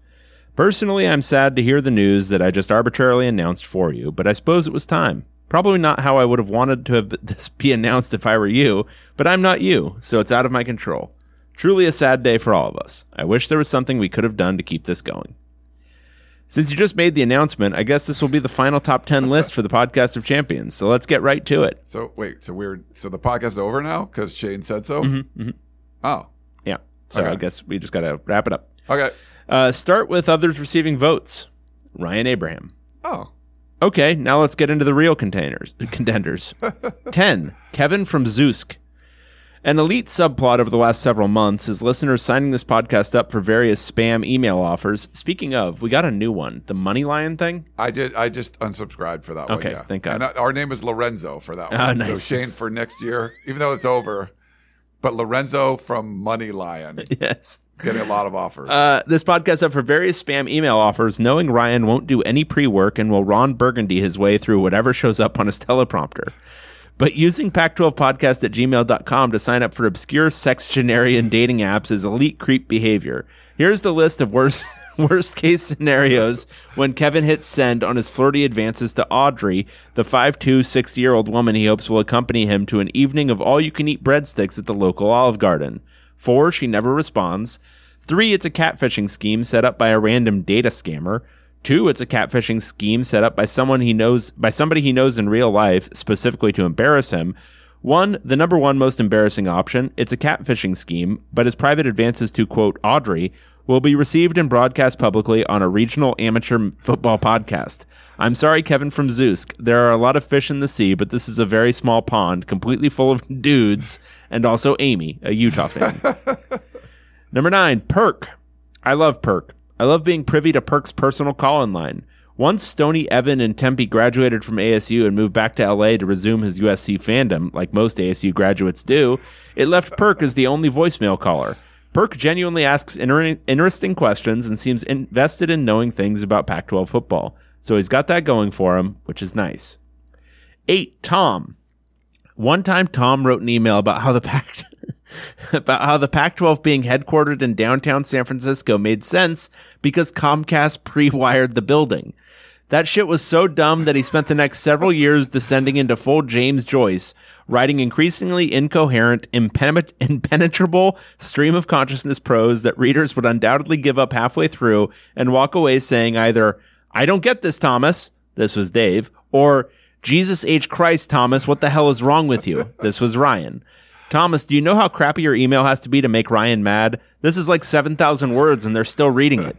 Personally, I'm sad to hear the news that I just arbitrarily announced for you, but I suppose it was time. Probably not how I would have wanted to have this be announced if I were you, but I'm not you, so it's out of my control. Truly a sad day for all of us. I wish there was something we could have done to keep this going. Since you just made the announcement, I guess this will be the final top 10 list for the podcast of champions. So let's get right to it. So wait. So we're so the podcast is over now because Shane said so. Mm-hmm, Oh. Yeah. So Okay. I guess we just got to wrap it up. Okay. Uh, start with others receiving votes. Ryan Abraham. Oh. Okay, now let's get into the real containers contenders. 10. Kevin from Zeusk. An elite subplot over the last several months is listeners signing this podcast up for various spam email offers. Speaking of, we got a new one, the Money Lion thing. I did. I just unsubscribed for that one. Okay, Yeah. thank God. And uh, our name is Lorenzo for that Oh, one. So nice. Shane for next year, even though it's over, But Lorenzo from Money Lion yes. Getting a lot of offers. Uh, this podcast up for various spam email offers, knowing Ryan won't do any pre work and will Ron Burgundy his way through whatever shows up on his teleprompter. But using Pac12podcast at gmail.com to sign up for obscure sexagenarian dating apps is elite creep behavior. Here's the list of worst worst case scenarios when Kevin hits send on his flirty advances to Audrey, the 5'2, 60 year old woman he hopes will accompany him to an evening of all you can eat breadsticks at the local Olive Garden. Four, she never responds. Three, it's a catfishing scheme set up by a random data scammer. Two, it's a catfishing scheme set up by someone he knows by somebody he knows in real life, specifically to embarrass him. One, the number one most embarrassing option, it's a catfishing scheme, but his private advances to quote Audrey will be received and broadcast publicly on a regional amateur football podcast. I'm sorry, Kevin from Zeus. There are a lot of fish in the sea, but this is a very small pond, completely full of dudes, and also Amy, a Utah fan. Number nine, Perk. I love Perk. I love being privy to Perk's personal call in line. Once Stony Evan and Tempe graduated from ASU and moved back to LA to resume his USC fandom, like most ASU graduates do, it left Perk as the only voicemail caller. Perk genuinely asks inter- interesting questions and seems invested in knowing things about Pac 12 football. So he's got that going for him, which is nice. Eight, Tom. One time, Tom wrote an email about how the Pac about how the Pac-12 being headquartered in downtown San Francisco made sense because Comcast pre-wired the building. That shit was so dumb that he spent the next several years descending into full James Joyce, writing increasingly incoherent, impen- impenetrable stream of consciousness prose that readers would undoubtedly give up halfway through and walk away saying either, I don't get this, Thomas. This was Dave. Or, Jesus H. Christ, Thomas, what the hell is wrong with you? This was Ryan. Thomas, do you know how crappy your email has to be to make Ryan mad? This is like 7,000 words and they're still reading it.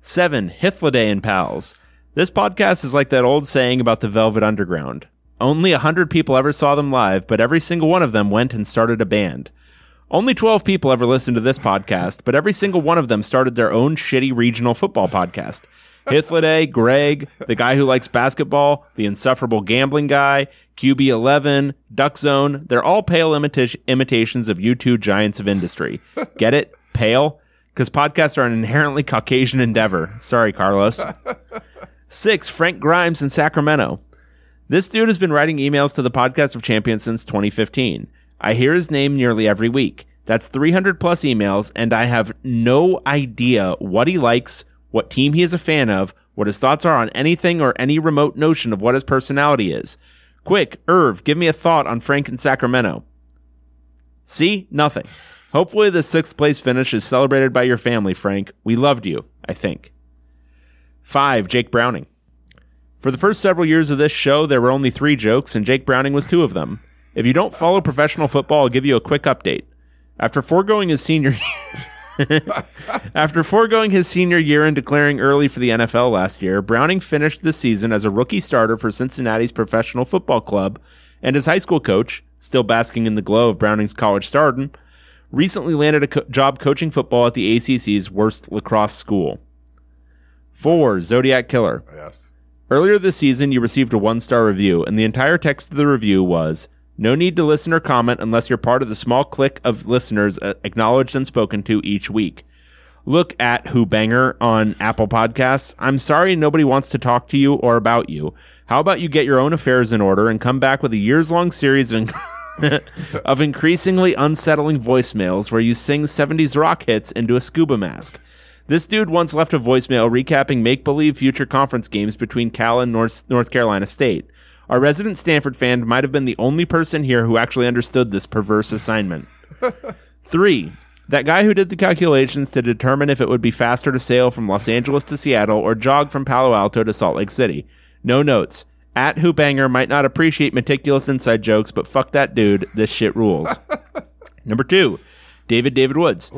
Seven, Hithliday and Pals. This podcast is like that old saying about the Velvet Underground. Only a hundred people ever saw them live, but every single one of them went and started a band. Only 12 people ever listened to this podcast, but every single one of them started their own shitty regional football podcast. Hithliday, Greg, the guy who likes basketball, the insufferable gambling guy, QB11, Duck Zone, they're all pale imita- imitations of you two giants of industry. Get it? Pale? Because podcasts are an inherently Caucasian endeavor. Sorry, Carlos. Six, Frank Grimes in Sacramento. This dude has been writing emails to the Podcast of Champions since 2015. I hear his name nearly every week. That's 300 plus emails, and I have no idea what he likes, what team he is a fan of, what his thoughts are on anything or any remote notion of what his personality is. Quick, Irv, give me a thought on Frank in Sacramento. See? Nothing. Hopefully, the sixth place finish is celebrated by your family, Frank. We loved you, I think. Five, Jake Browning. For the first several years of this show, there were only three jokes, and Jake Browning was two of them. If you don't follow professional football, I'll give you a quick update. After foregoing his senior After foregoing his senior year and declaring early for the NFL last year, Browning finished the season as a rookie starter for Cincinnati's professional football club, and his high school coach, still basking in the glow of Browning's college stardom, recently landed a co- job coaching football at the ACC's worst lacrosse school. Four, Zodiac Killer. Yes. Earlier this season, you received a one star review, and the entire text of the review was No need to listen or comment unless you're part of the small clique of listeners uh, acknowledged and spoken to each week. Look at Who Banger on Apple Podcasts. I'm sorry nobody wants to talk to you or about you. How about you get your own affairs in order and come back with a years long series of, of increasingly unsettling voicemails where you sing 70s rock hits into a scuba mask? This dude once left a voicemail recapping make believe future conference games between Cal and North, North Carolina State. Our resident Stanford fan might have been the only person here who actually understood this perverse assignment. Three, that guy who did the calculations to determine if it would be faster to sail from Los Angeles to Seattle or jog from Palo Alto to Salt Lake City. No notes. At Hoobanger might not appreciate meticulous inside jokes, but fuck that dude. This shit rules. Number two, David David Woods.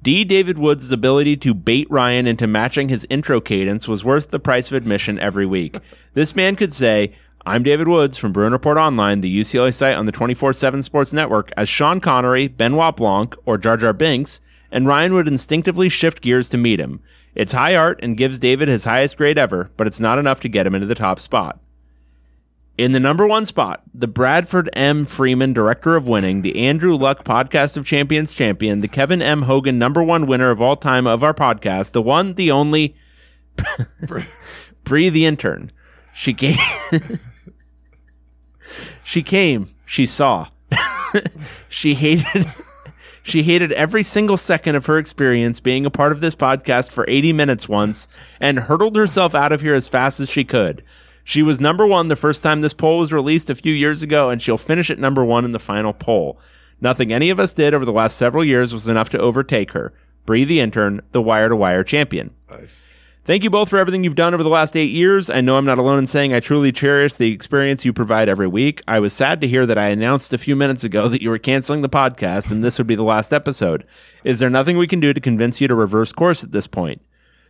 D. David Woods' ability to bait Ryan into matching his intro cadence was worth the price of admission every week. This man could say, I'm David Woods from Bruin Report Online, the UCLA site on the 24 7 Sports Network, as Sean Connery, Benoit Blanc, or Jar Jar Binks, and Ryan would instinctively shift gears to meet him. It's high art and gives David his highest grade ever, but it's not enough to get him into the top spot. In the number one spot, the Bradford M. Freeman Director of Winning, the Andrew Luck Podcast of Champions champion, the Kevin M. Hogan number one winner of all time of our podcast, the one, the only, Bree the intern. She came. she came. She saw. she hated. She hated every single second of her experience being a part of this podcast for 80 minutes once and hurtled herself out of here as fast as she could. She was number one the first time this poll was released a few years ago, and she'll finish at number one in the final poll. Nothing any of us did over the last several years was enough to overtake her. Bree the intern, the wire to wire champion. Nice. Thank you both for everything you've done over the last eight years. I know I'm not alone in saying I truly cherish the experience you provide every week. I was sad to hear that I announced a few minutes ago that you were canceling the podcast and this would be the last episode. Is there nothing we can do to convince you to reverse course at this point?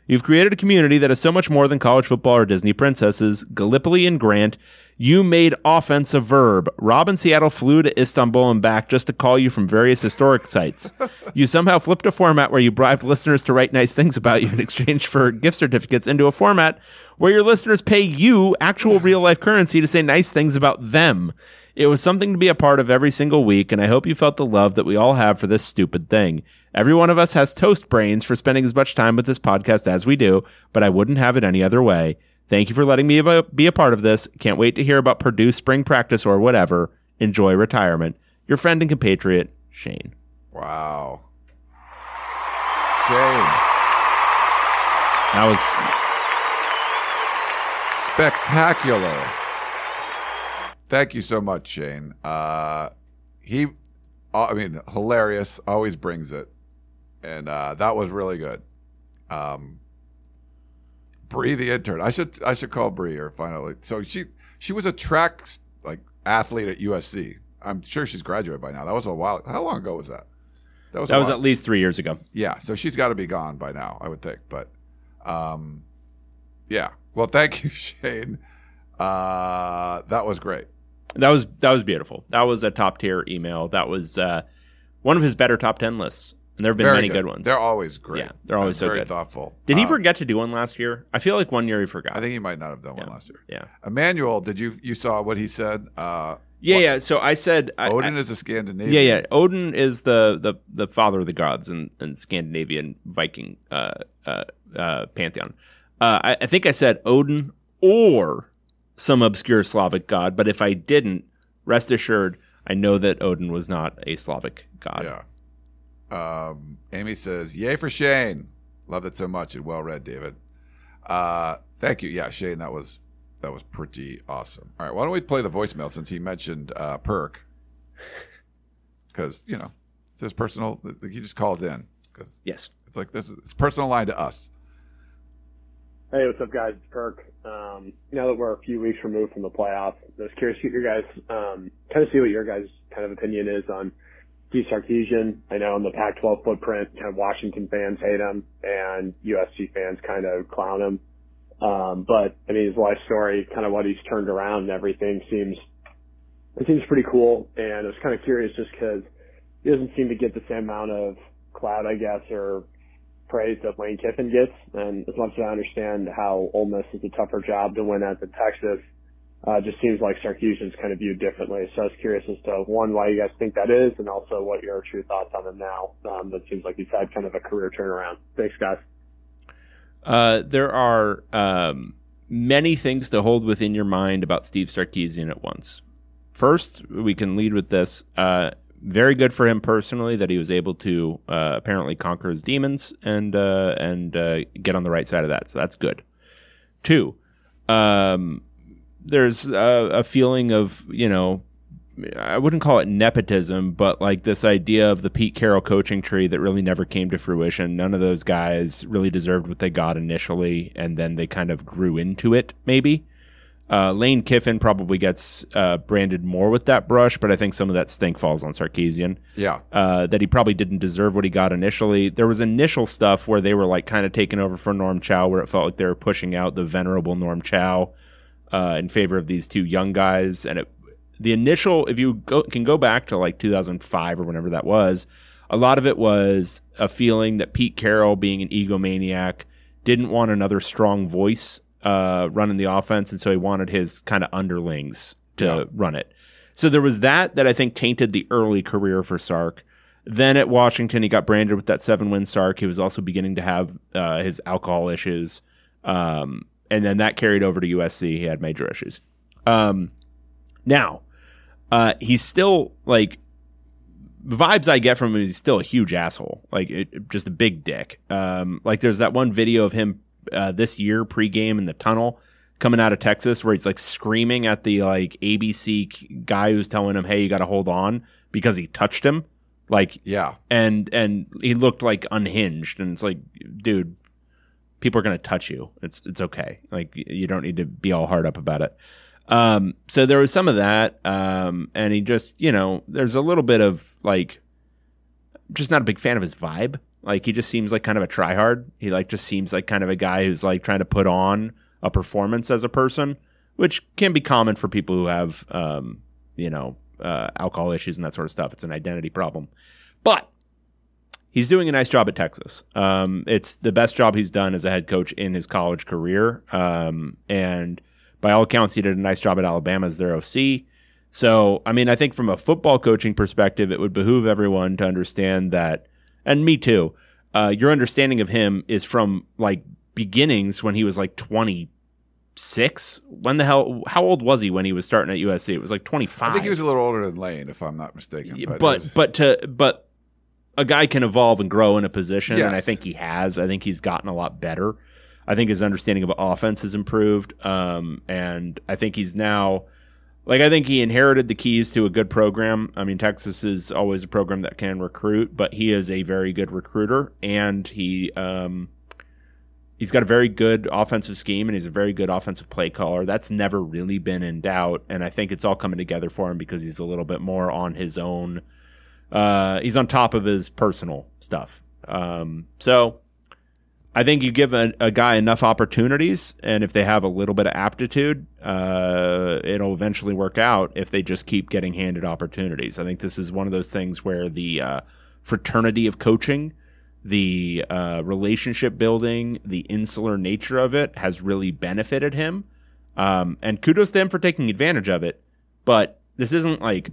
You've created a community that is so much more than college football or Disney princesses. Gallipoli and Grant, you made offense a verb. Rob in Seattle flew to Istanbul and back just to call you from various historic sites. You somehow flipped a format where you bribed listeners to write nice things about you in exchange for gift certificates into a format where your listeners pay you actual real life currency to say nice things about them. It was something to be a part of every single week, and I hope you felt the love that we all have for this stupid thing. Every one of us has toast brains for spending as much time with this podcast as we do, but I wouldn't have it any other way. Thank you for letting me be a part of this. Can't wait to hear about Purdue spring practice or whatever. Enjoy retirement. Your friend and compatriot, Shane. Wow. Shane. That was spectacular. Thank you so much, Shane. Uh, he, I mean, hilarious. Always brings it, and uh, that was really good. Um, Bree, the intern. I should I should call Bree or finally. So she she was a track like athlete at USC. I'm sure she's graduated by now. That was a while. How long ago was that? That was that was at least three years ago. Yeah, so she's got to be gone by now, I would think. But, um, yeah. Well, thank you, Shane. Uh, that was great. That was that was beautiful. That was a top tier email. That was uh, one of his better top ten lists. And there have been Very many good. good. ones. They're always great. Yeah, they're always so very good. thoughtful. Did he Uh, forget to do one last year? I feel like one year he forgot. I think he might not have done one last year. Yeah. Emmanuel, did you you saw what he said? Uh, Yeah, yeah. So I said I- Odin is a Scandinavian. Yeah, yeah. Odin is the the, the father of the gods in, in Scandinavian Viking uh, uh, uh, pantheon. Uh, I, I think I said Odin or some obscure Slavic god, but if I didn't, rest assured, I know that Odin was not a Slavic god. Yeah. Um, Amy says, "Yay for Shane! Love it so much and well read, David. Uh, thank you. Yeah, Shane, that was that was pretty awesome. All right, why don't we play the voicemail since he mentioned uh, Perk? Because you know it's his personal. He just calls in because yes, it's like this. Is, it's personal line to us. Hey, what's up, guys? It's Perk. Um, now that we're a few weeks removed from the playoffs, I was curious to get your guys, um, kind of see what your guys' kind of opinion is on Steve Sarkisian. I know in the Pac-12 footprint, kind of Washington fans hate him and USC fans kind of clown him. Um, but I mean, his life story, kind of what he's turned around and everything seems, it seems pretty cool. And I was kind of curious just because he doesn't seem to get the same amount of clout, I guess, or praise that Lane Kiffin gets. And as much as I understand how Ole Miss is a tougher job to win at than Texas, uh, just seems like Sarkisian's kind of viewed differently. So I was curious as to one, why you guys think that is, and also what your true thoughts on him now. Um, that seems like he's had kind of a career turnaround. Thanks, guys. Uh, there are um, many things to hold within your mind about Steve Sarkisian at once. First, we can lead with this. Uh, very good for him personally that he was able to uh, apparently conquer his demons and uh, and uh, get on the right side of that. So that's good. Two, um, there's a, a feeling of you know I wouldn't call it nepotism, but like this idea of the Pete Carroll coaching tree that really never came to fruition. None of those guys really deserved what they got initially, and then they kind of grew into it, maybe. Uh, Lane Kiffin probably gets uh, branded more with that brush, but I think some of that stink falls on Sarkisian. Yeah. Uh, that he probably didn't deserve what he got initially. There was initial stuff where they were like kind of taking over for Norm Chow, where it felt like they were pushing out the venerable Norm Chow uh, in favor of these two young guys, and it the initial if you go, can go back to like 2005 or whenever that was a lot of it was a feeling that pete carroll being an egomaniac didn't want another strong voice uh, running the offense, and so he wanted his kind of underlings to Yeah. run it. So there was that that I think tainted the early career for Sark. Then at Washington, he got branded with that seven win Sark. He was also beginning to have uh, his alcohol issues. Um, and then that carried over to USC. He had major issues. Um, now, uh, he's still like the vibes I get from him is he's still a huge asshole, like it, just a big dick. Um, like there's that one video of him uh, this year pregame in the tunnel coming out of Texas where he's like screaming at the like ABC guy who's telling him, "Hey, you got to hold on," because he touched him. Like Yeah. and and he looked like unhinged, and it's like, dude, people are gonna touch you. It's it's okay. Like you don't need to be all hard up about it. Um, so there was some of that, um, and he just, you know, there's a little bit of like, just not a big fan of his vibe. Like he just seems like kind of a tryhard. He like just seems like kind of a guy who's like trying to put on a performance as a person, which can be common for people who have, um, you know, uh, alcohol issues and that sort of stuff. It's an identity problem, but he's doing a nice job at Texas. Um, it's the best job he's done as a head coach in his college career. Um, and by all accounts, he did a nice job at Alabama as their OC. So, I mean, I think from a football coaching perspective, it would behoove everyone to understand that, and me too, uh, your understanding of him is from like beginnings when he was like 26. When the hell, how old was he when he was starting at USC? It was like 25 I think he was a little older than Lane, if I'm not mistaken. but but, was- to but a guy can evolve and grow in a position, and I think he has. I think he's gotten a lot better. I think his understanding of offense has improved, um, and I think he's now like I think he inherited the keys to a good program. I mean, Texas is always a program that can recruit, but he is a very good recruiter, and he um, he's got a very good offensive scheme, and he's a very good offensive play caller. That's never really been in doubt, and I think it's all coming together for him because he's a little bit more on his own. Uh, he's on top of his personal stuff. Um, so I think you give a, a guy enough opportunities, and if they have a little bit of aptitude, uh, it'll eventually work out if they just keep getting handed opportunities. I think this is one of those things where the uh, fraternity of coaching, the uh, relationship building, the insular nature of it has really benefited him. Um, and kudos to him for taking advantage of it. But this isn't like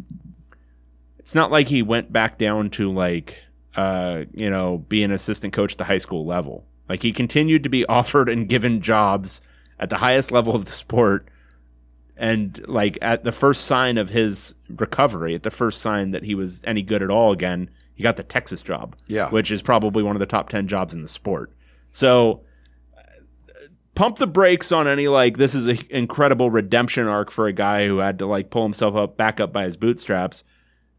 it's not like he went back down to like uh you know be an assistant coach at the high school level like he continued to be offered and given jobs at the highest level of the sport and like at the first sign of his recovery at the first sign that he was any good at all again he got the texas job Yeah. which is probably one of the top 10 jobs in the sport so uh, pump the brakes on any like this is an incredible redemption arc for a guy who had to like pull himself up back up by his bootstraps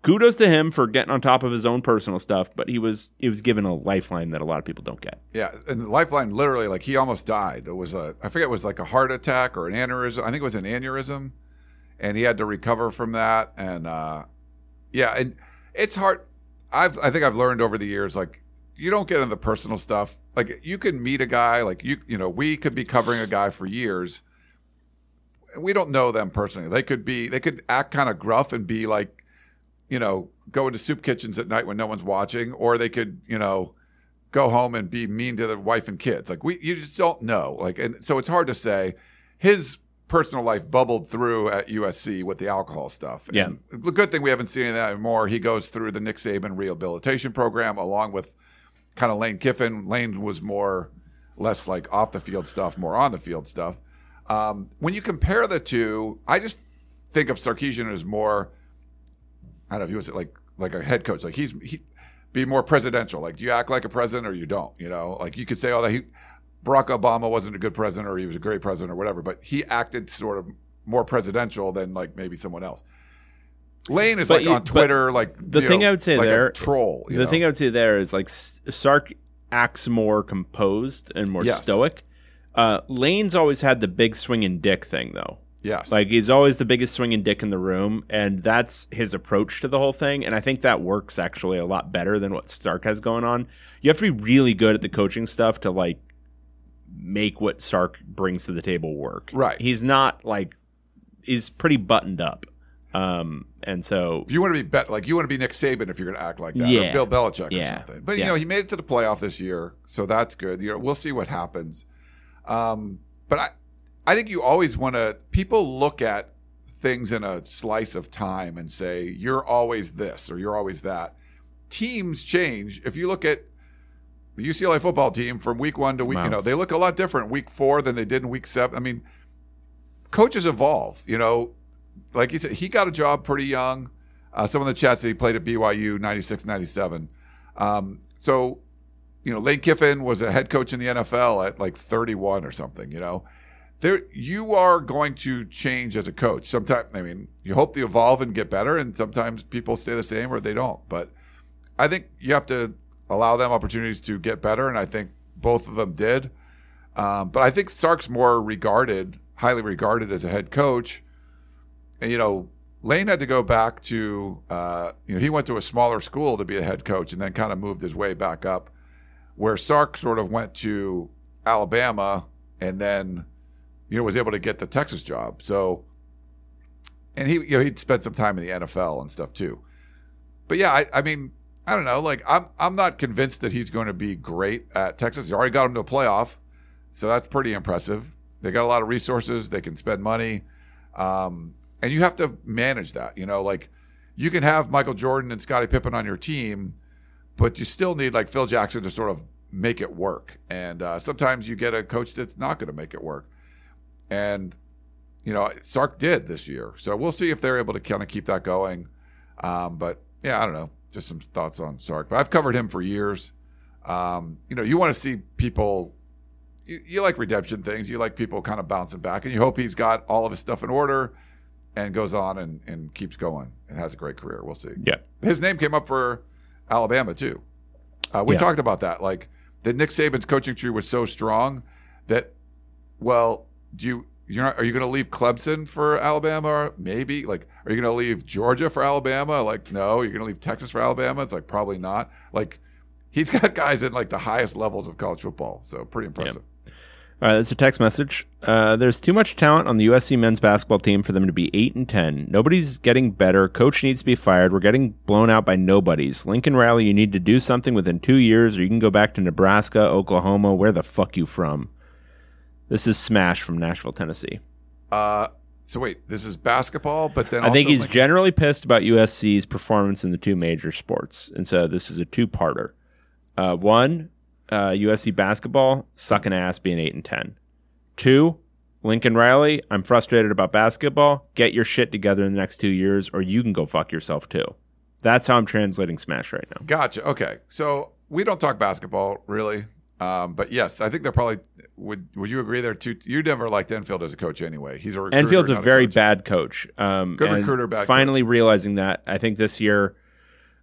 kudos to him for getting on top of his own personal stuff but he was he was given a lifeline that a lot of people don't get Yeah, and the Lifeline literally like he almost died. It was a I forget it was like a heart attack or an aneurysm. I think it was an aneurysm, and he had to recover from that. And uh, yeah, and it's hard. I've I think I've learned over the years like you don't get into the personal stuff. Like you can meet a guy like you you know we could be covering a guy for years. We don't know them personally. They could be they could act kind of gruff and be like you know, go into soup kitchens at night when no one's watching, or they could, you know, go home and be mean to their wife and kids. Like we, you just don't know. Like, and so it's hard to say. His personal life bubbled through at USC with the alcohol stuff. Yeah. And the good thing we haven't seen any of that anymore. He goes through the Nick Saban rehabilitation program along with kind of Lane Kiffin. Lane was more, less like off the field stuff, more on the field stuff. Um, when you compare the two, I just think of Sarkisian as more. I don't know if he was like like a head coach. Like he's he be more presidential. Like do you act like a president or you don't? You know, like you could say, oh, that he Barack Obama wasn't a good president or he was a great president or whatever, but he acted sort of more presidential than like maybe someone else. Lane is But like you- on Twitter, like the thing know, I would say like a there, troll. The know? thing I would say there is like Sark acts more composed and more Yes. stoic. Uh, Lane's always had the big swinging dick thing though. Yes. Like he's always the biggest swinging dick in the room, and that's his approach to the whole thing. And I think that works actually a lot better than what Stark has going on. You have to be really good at the coaching stuff to like make what Stark brings to the table work. Right. He's not like he's pretty buttoned up. Um, and so If you want to be bet like you want to be Nick Saban if you're going to act like that, Yeah. or Bill Belichick or Yeah. something. But Yeah. you know, he made it to the playoff this year, so that's good. You know, we'll see what happens. Um, but I, I think you always want to. People look at things in a slice of time and say you're always this or you're always that. Teams change. If you look at the UCLA football team from week one to week, Wow. you know, they look a lot different week four than they did in week seven. I mean, coaches evolve. You know, like you said, he got a job pretty young. Uh, some of the chats that he played at BYU, 96, 97. Um, so, you know, Lane Kiffin was a head coach in the NFL at like 31 or something, you know. There, you are going to change as a coach. Sometimes, I mean, you hope to evolve and get better, and sometimes people stay the same or they don't. But I think you have to allow them opportunities to get better, and I think both of them did. Um, but I think Sark's more regarded, highly regarded as a head coach. And you know, Lane had to go back to, uh, you know, he went to a smaller school to be a head coach, and then kind of moved his way back up. Where Sark sort of went to Alabama, and then, you know, was able to get the Texas job. So, and he, you know, he'd spent some time in the NFL and stuff too. But yeah, I, I mean, I don't know. Like, I'm, I'm not convinced that he's going to be great at Texas. He already got him to a playoff, so that's pretty impressive. They got a lot of resources. They can spend money, um, and you have to manage that. You know, like you can have Michael Jordan and Scottie Pippen on your team, but you still need like Phil Jackson to sort of make it work. And uh, sometimes you get a coach that's not going to make it work. And you know, Sark did this year, so we'll see if they're able to kind of keep that going. Um, but yeah, I don't know. Just some thoughts on Sark. But I've covered him for years. Um, you know, you want to see people. You, you like redemption things. You like people kind of bouncing back, and you hope he's got all of his stuff in order, and goes on and, and keeps going and has a great career. We'll see. Yeah. His name came up for Alabama too. Uh, we Yeah. talked about that. Like that Nick Saban's coaching tree was so strong that, well, do you you're not, are you going to leave Clemson for Alabama? Or maybe like are you going to leave Georgia for Alabama? Like no, you're going to leave Texas for Alabama. It's like probably not. Like he's got guys at like the highest levels of college football, so pretty impressive. All right, that's a text message. Uh, there's too much talent on the USC men's basketball team for them to be eight and ten. Nobody's getting better. Coach needs to be fired. We're getting blown out by nobodies. Lincoln Riley, you need to do something within two years, or you can go back to Nebraska, Oklahoma. Where the fuck you from? This is Smash from Nashville, Tennessee. Uh, so wait, this is basketball, but then I think he's like- generally pissed about USC's performance in the two major sports, and so this is a two-parter. Uh, one, uh, USC basketball sucking ass, being eight and ten. Two, Lincoln Riley, I'm frustrated about basketball. Get your shit together in the next two years, or you can go fuck yourself too. That's how I'm translating Smash right now. Gotcha. Okay, so we don't talk basketball really, um, but yes, I think they're probably would. Would you agree? They're two. You never liked Enfield as a coach anyway. He's a recruiter, Enfield's a very coach. bad coach. Um, Good and recruiter, bad Finally realizing that, I think this year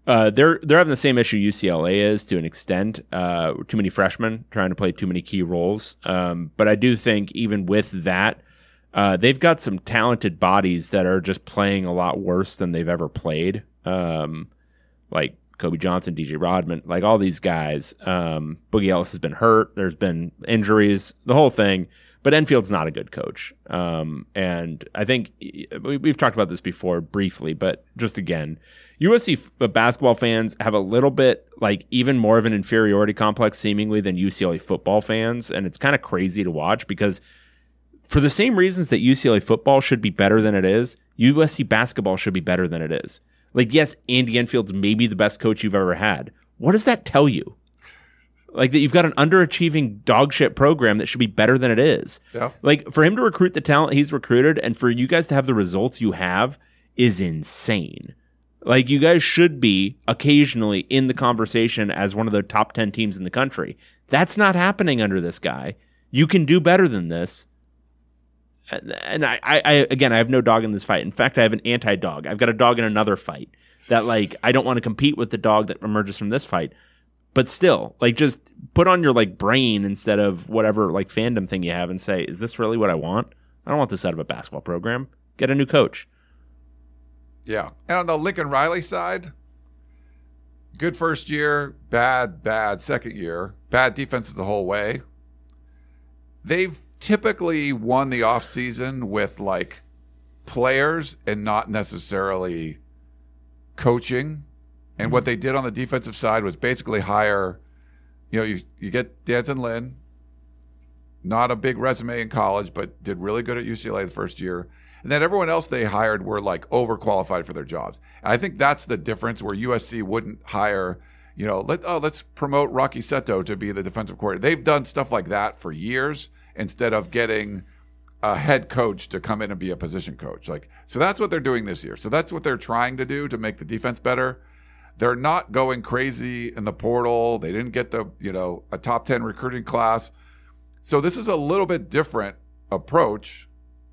uh, they're they're having the same issue UCLA is to an extent. Uh, too many freshmen trying to play too many key roles. Um, but I do think even with that, uh, they've got some talented bodies that are just playing a lot worse than they've ever played. Um, like Kobe Johnson, DJ Rodman, like all these guys. Um, Boogie Ellis has been hurt. There's been injuries, the whole thing. But Enfield's not a good coach. Um, and I think we- we've talked about this before briefly, but just again, USC uh, basketball fans have a little bit like even more of an inferiority complex seemingly than UCLA football fans. And it's kind of crazy to watch because for the same reasons that UCLA football should be better than it is, USC basketball should be better than it is. Like, yes, Andy Enfield's maybe the best coach you've ever had. What does that tell you? Like that you've got an underachieving dog shit program that should be better than it is. Yeah. Like for him to recruit the talent he's recruited and for you guys to have the results you have is insane. Like you guys should be occasionally in the conversation as one of the top 10 teams in the country. That's not happening under this guy. You can do better than this. And- I, I, again, I have no dog in this fight. In fact, I have an anti-dog. I've got a dog in another fight that like I don't want to compete with the dog that emerges from this fight. But still, like just put on your like brain instead of whatever like fandom thing you have and say, is this really what I want? I don't want this out of a basketball program. Get a new coach. Yeah. And on the Lincoln Riley side, good first year, bad, bad second year, bad defenses the whole way. They've typically won the offseason with like players and not necessarily coaching. And what they did on the defensive side was basically hire, you know, you, you get D'Anton Lynn, not a big resume in college, but did really good at UCLA the first year. And then everyone else they hired were like overqualified for their jobs. And I think that's the difference where USC wouldn't hire, you know, let oh let's promote Rocky Seto to be the defensive coordinator. They've done stuff like that for years instead of getting a head coach to come in and be a position coach. Like so that's what they're doing this year. So that's what they're trying to do to make the defense better. They're not going crazy in the portal. They didn't get the, you know, a top 10 recruiting class. So this is a little bit different approach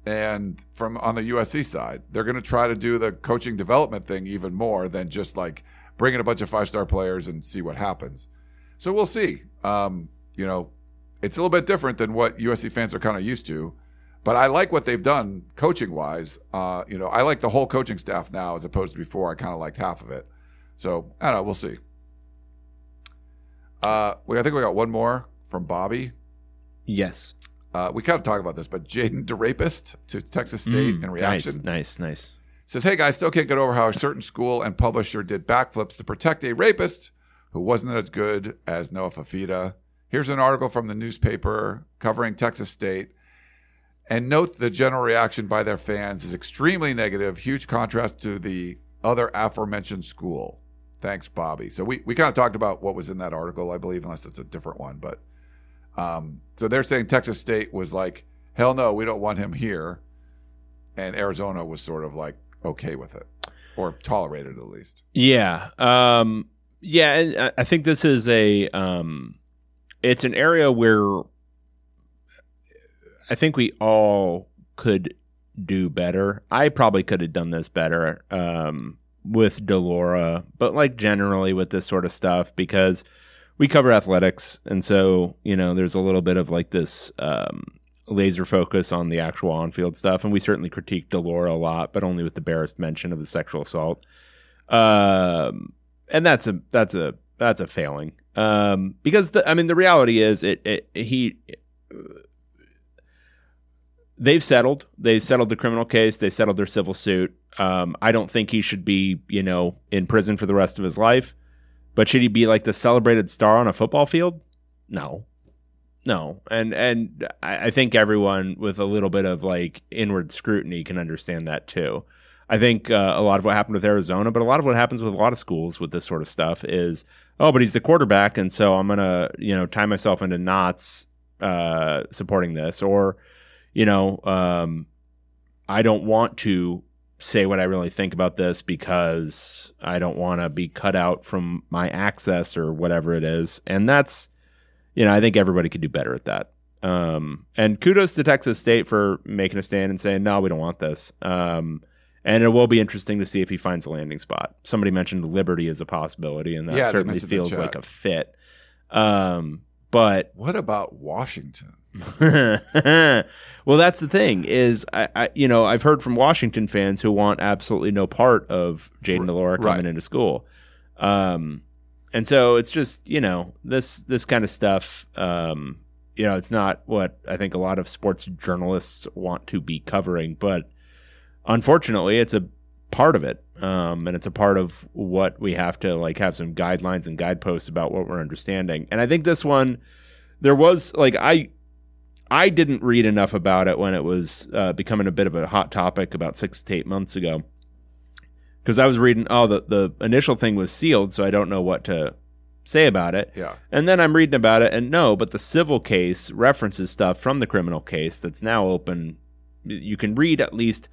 and from on the USC side, they're going to try to do the coaching development thing even more than just like bring in a bunch of five star players and see what happens. So we'll see. Um, you know, it's a little bit different than what USC fans are kind of used to, but I like what they've done coaching wise. Uh, you know, I like the whole coaching staff now as opposed to before. I kind of liked half of it. So I don't know. We'll see. Uh, we I think we got one more from Bobby. Yes. Uh, we kind of talk about this, but Jayden DeRapist to Texas State Mm, in reaction Nice, nice, nice. says, "Hey guys, still can't get over how a certain school and publisher did backflips to protect a rapist who wasn't as good as Noah Fifita." Here's an article from the newspaper covering Texas State. And note the general reaction by their fans is extremely negative, huge contrast to the other aforementioned school. Thanks, Bobby. So we, we kind of talked about what was in that article, I believe, unless it's a different one. But um, so they're saying Texas State was like, hell no, we don't want him here. And Arizona was sort of like okay with it or tolerated at least. Yeah. Um, yeah, and I- think this is a um, it's an area where I think we all could do better. I probably could have done this better um, with de Laura, but like generally with this sort of stuff because we cover athletics, and so you know there's a little bit of like this um, laser focus on the actual on-field stuff, and we certainly critique de Laura a lot, but only with the barest mention of the sexual assault. Um, and that's a that's a that's a failing. Um, because the, I mean the reality is it, it he they've settled. They've settled the criminal case. They settled their civil suit. Um, I don't think he should be, you know, in prison for the rest of his life. But should he be like the celebrated star on a football field? No, no. And and I, I think everyone with a little bit of like inward scrutiny can understand that too. I think uh, a lot of what happened with Arizona, but a lot of what happens with a lot of schools with this sort of stuff is, oh, but he's the quarterback, and so I'm gonna, you know, tie myself into knots uh, supporting this, or, you know, um, I don't want to say what I really think about this because I don't want to be cut out from my access or whatever it is, and that's, you know, I think everybody could do better at that. Um, and kudos to Texas State for making a stand and saying, no, we don't want this. Um, and it will be interesting to see if he finds a landing spot. Somebody mentioned Liberty as a possibility, and that Yeah, certainly feels like a fit. Um, but What about Washington? well, that's the thing is, I, I, you know, I've heard from Washington fans who want absolutely no part of Jayden de Laura coming right. into school, um, and so it's just you know this this kind of stuff. Um, you know, it's not what I think a lot of sports journalists want to be covering, but unfortunately, it's a part of it, um, and it's a part of what we have to like have some guidelines and guideposts about what we're understanding. And I think this one, there was like I I didn't read enough about it when it was uh, becoming a bit of a hot topic about six to eight months ago. Because I was reading, oh, the, the initial thing was sealed, so I don't know what to say about it. Yeah. And then I'm reading about it, and no, but the civil case references stuff from the criminal case that's now open. You can read at least,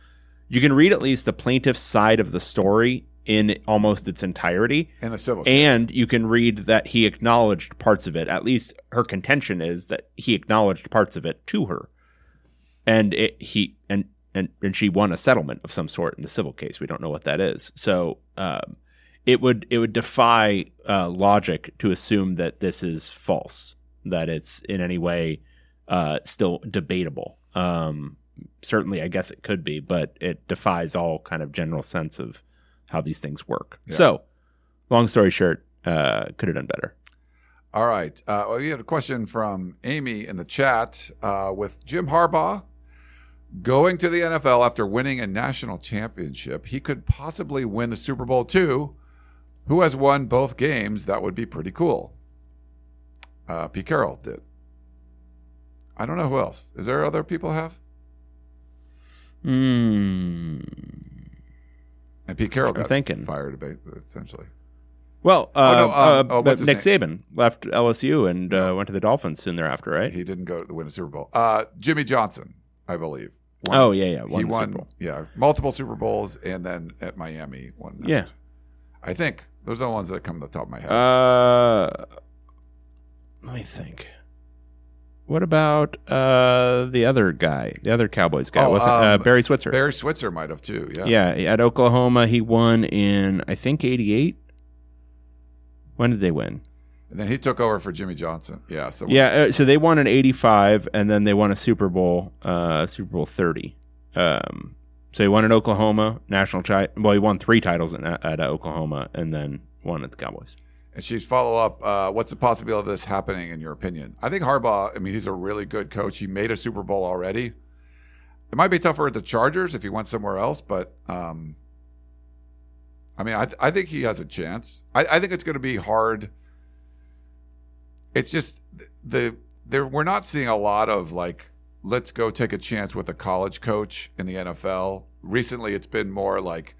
you can read at least the plaintiff's side of the story in almost its entirety. In the civil case. And you can read that he acknowledged parts of it. At least her contention is that he acknowledged parts of it to her, and it, he and and and she won a settlement of some sort in the civil case. We don't know what that is. So um, it would it would defy uh, logic to assume that this is false, that it's in any way uh, still debatable. Um, certainly, I guess it could be, but it defies all kind of general sense of how these things work. Yeah. So, long story short, uh, could have done better. All right. Uh, well, we had a question from Amy in the chat uh, with Jim Harbaugh going to the NFL after winning a national championship. He could possibly win the Super Bowl too. Who has won both games? That would be pretty cool. Uh, Pete Carroll did. I don't know who else. Is there other people have? Hmm. And Pete Carroll I'm got thinking. fired, essentially. Well, Oh, uh, no, um, uh, oh, Nick name? Saban left LSU and uh, went to the Dolphins soon thereafter, right? He didn't go to the win a Super Bowl. Uh, Jimmy Johnson, I believe. won- Oh, yeah, yeah, won he won, yeah, multiple Super Bowls, and then at Miami one. Yeah. I think those are the ones that come to the top of my head. Uh, let me think. What about uh, the other guy, the other Cowboys guy? Oh, Wasn't uh, um, Barry Switzer? Barry Switzer might have too. Yeah. yeah, at Oklahoma, he won in I think '88. When did they win? And then he took over for Jimmy Johnson. Yeah. So Yeah, uh, so they won in '85, and then they won a Super Bowl, uh, Super Bowl 30. Um, so he won in Oklahoma, national chi- Well, he won three titles in, at Oklahoma, and then won at the Cowboys. And she's follow up. Uh, what's the possibility of this happening in your opinion? I think Harbaugh. I mean, he's a really good coach. He made a Super Bowl already. It might be tougher at the Chargers if he went somewhere else, but um, I mean, I, th- I think he has a chance. I, I think it's going to be hard. It's just the there. We're not seeing a lot of like, let's go take a chance with a college coach in the NFL. Recently, it's been more like,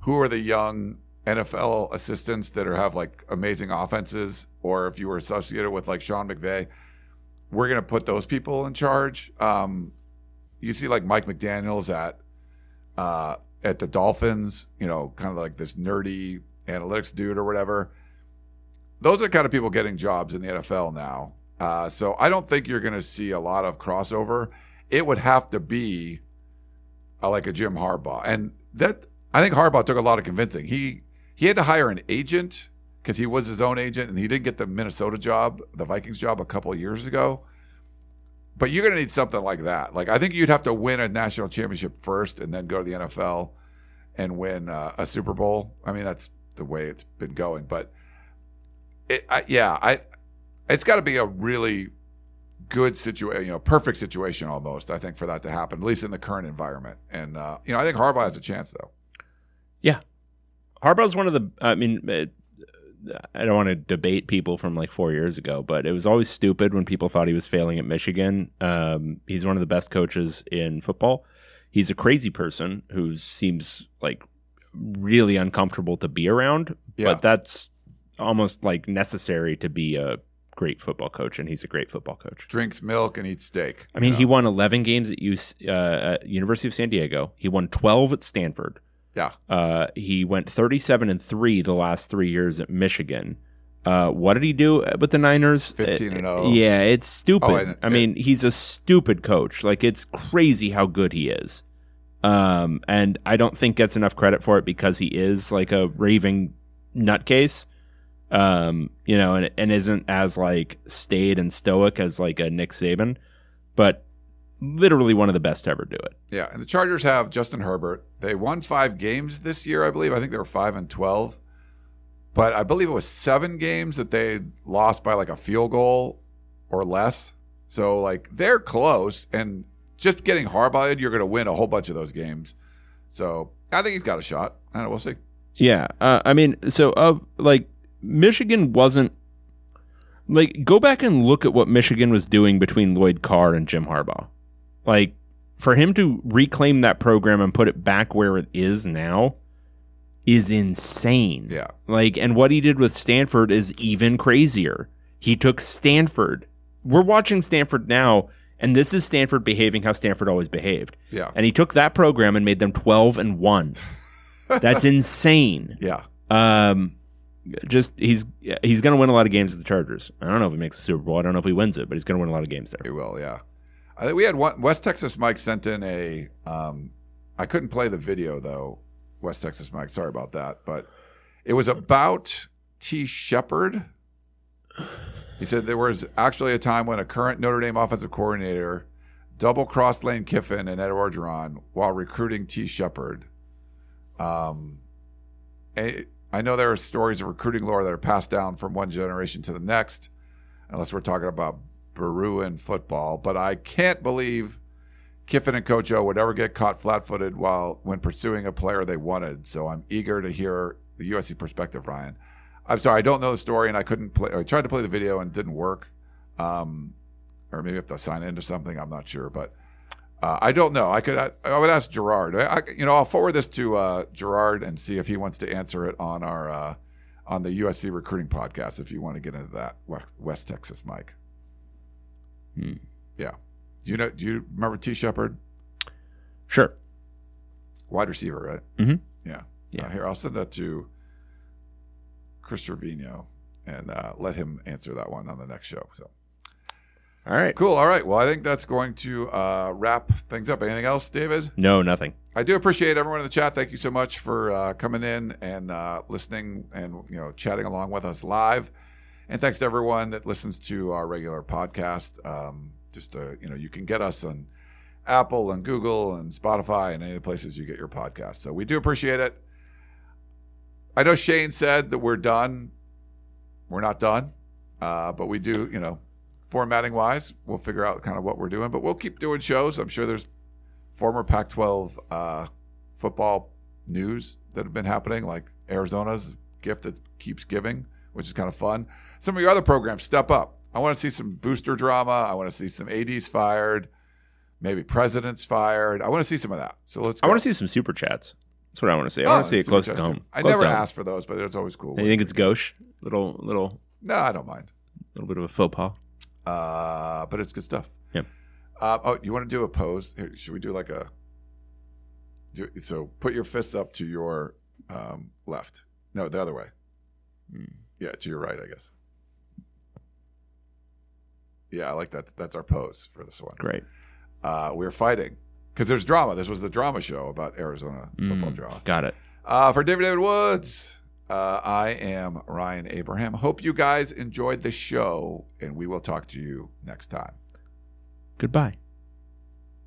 who are the young NFL assistants that are have like amazing offenses, or if you were associated with like Sean McVay, we're going to put those people in charge. Um, you see like Mike McDaniel's at uh, at the Dolphins, you know, kind of like this nerdy analytics dude or whatever. Those are kind of people getting jobs in the NFL now. Uh, so I don't think you're going to see a lot of crossover. It would have to be uh, like a Jim Harbaugh, and that I think Harbaugh took a lot of convincing. He he had to hire an agent because he was his own agent, and he didn't get the Minnesota job, the Vikings job, a couple years ago. But you're going to need something like that. Like I think you'd have to win a national championship first, and then go to the NFL and win uh, a Super Bowl. I mean, that's the way it's been going. But it, I, yeah, I it's got to be a really good situation, you know, perfect situation almost. I think for that to happen, at least in the current environment. And uh, you know, I think Harbaugh has a chance though. Yeah, Harbaugh's one of the. I mean, I don't want to debate people from like four years ago, but it was always stupid when people thought he was failing at Michigan. Um, he's one of the best coaches in football. He's a crazy person who seems like really uncomfortable to be around, Yeah. but that's almost like necessary to be a great football coach, and he's a great football coach. Drinks milk and eats steak. I mean, he won 11 games at, UC, uh, at University of San Diego. He won 12 at Stanford. Yeah. Uh, he went 37 and 3 the last three years at Michigan. Uh, what did he do with the Niners? 15 and Uh, 0. Yeah, it's stupid. Oh, and- I mean, he's a stupid coach. Like, it's crazy how good he is. Um, and I don't think gets enough credit for it because he is like a raving nutcase. Um, you know, and, and isn't as like staid and stoic as like a Nick Saban, but literally one of the best to ever do it. Yeah, and the Chargers have Justin Herbert. They won five games this year, I believe. I think they were five and twelve, but I believe it was seven games that they lost by like a field goal or less. So like they're close, and just getting Harbaugh, you're going to win a whole bunch of those games. So I think he's got a shot. I don't know, we'll see. Yeah, uh, I mean, so of like Michigan wasn't like go back and look at what Michigan was doing between Lloyd Carr and Jim Harbaugh. Like for him to reclaim that program and put it back where it is now is insane. Yeah. Like and what he did with Stanford is even crazier. He took Stanford. We're watching Stanford now and this is Stanford behaving how Stanford always behaved. Yeah. And he took that program and made them 12 and 1. That's insane. Yeah. Um, just he's he's going to win a lot of games with the Chargers. I don't know if he makes the Super Bowl. I don't know if he wins it, but he's going to win a lot of games there. He will, yeah. I think we had one West Texas Mike sent in a um I couldn't play the video though. West Texas Mike, sorry about that, but it was about Tee Shepard. He said there was actually a time when a current Notre Dame offensive coordinator double crossed Lane Kiffin and Ed Orgeron while recruiting Tee Shepard. Um, I know there are stories of recruiting lore that are passed down from one generation to the next, unless we're talking about Bruin football. But I can't believe Kiffin and Coach O would ever get caught flat-footed while when pursuing a player they wanted. So I'm eager to hear the USC perspective, Ryan. I'm sorry, I don't know the story, and I couldn't play. I tried to play the video and didn't work. Um, or maybe I have to sign into something. I'm not sure, but uh, I don't know. I could I, I would ask Gerard. I, I, you know, I'll forward this to uh, Gerard and see if he wants to answer it on our uh, on the USC recruiting podcast. If you want to get into that, West Texas, Mike. Hmm. Yeah. Do you know? Do you remember Tee Shepard? Sure. Wide receiver, right? Mhm. Yeah. Yeah. Uh, here, I'll send that to Chris Trevino and uh, let him answer that one on the next show. So. All right. Cool. All right. Well, I think that's going to uh, wrap things up. Anything else, David? No, nothing. I do appreciate everyone in the chat. Thank you so much for uh, coming in and uh, listening and you know chatting along with us live. And thanks to everyone that listens to our regular podcast. Um, just uh, you know, you can get us on Apple and Google and Spotify and any of the places you get your podcast. So we do appreciate it. I know Shane said that we're done. We're not done, uh, but we do. You know, formatting wise, we'll figure out kind of what we're doing. But we'll keep doing shows. I'm sure there's former Pac-12 uh, football news that have been happening, like Arizona's gift that keeps giving, which is kind of fun. Some of your other programs step up. I want to see some booster drama. I want to see some ads fired, maybe presidents fired. I want to see some of that. So let's. I want to see some super chats. That's what I want to see. I Oh, want to see it close to home. I Close never asked for those, but it's always cool. You think it's gauche? Little, little, No, I don't mind. A little bit of a faux pas. Uh, but it's good stuff. Yep. Uh, oh, you want to do a pose? Here, should we do like a? Do, so put your fists up to your um, left. No, the other way. Hmm. Yeah, to your right, I guess. Yeah, I like that. That's our pose for this one. Great. Uh, we're fighting because there's drama. This was the drama show about Arizona football Mm, drama. Got it. Uh, for David David Woods, uh, I am Ryan Abraham. Hope you guys enjoyed the show, and we will talk to you next time. Goodbye.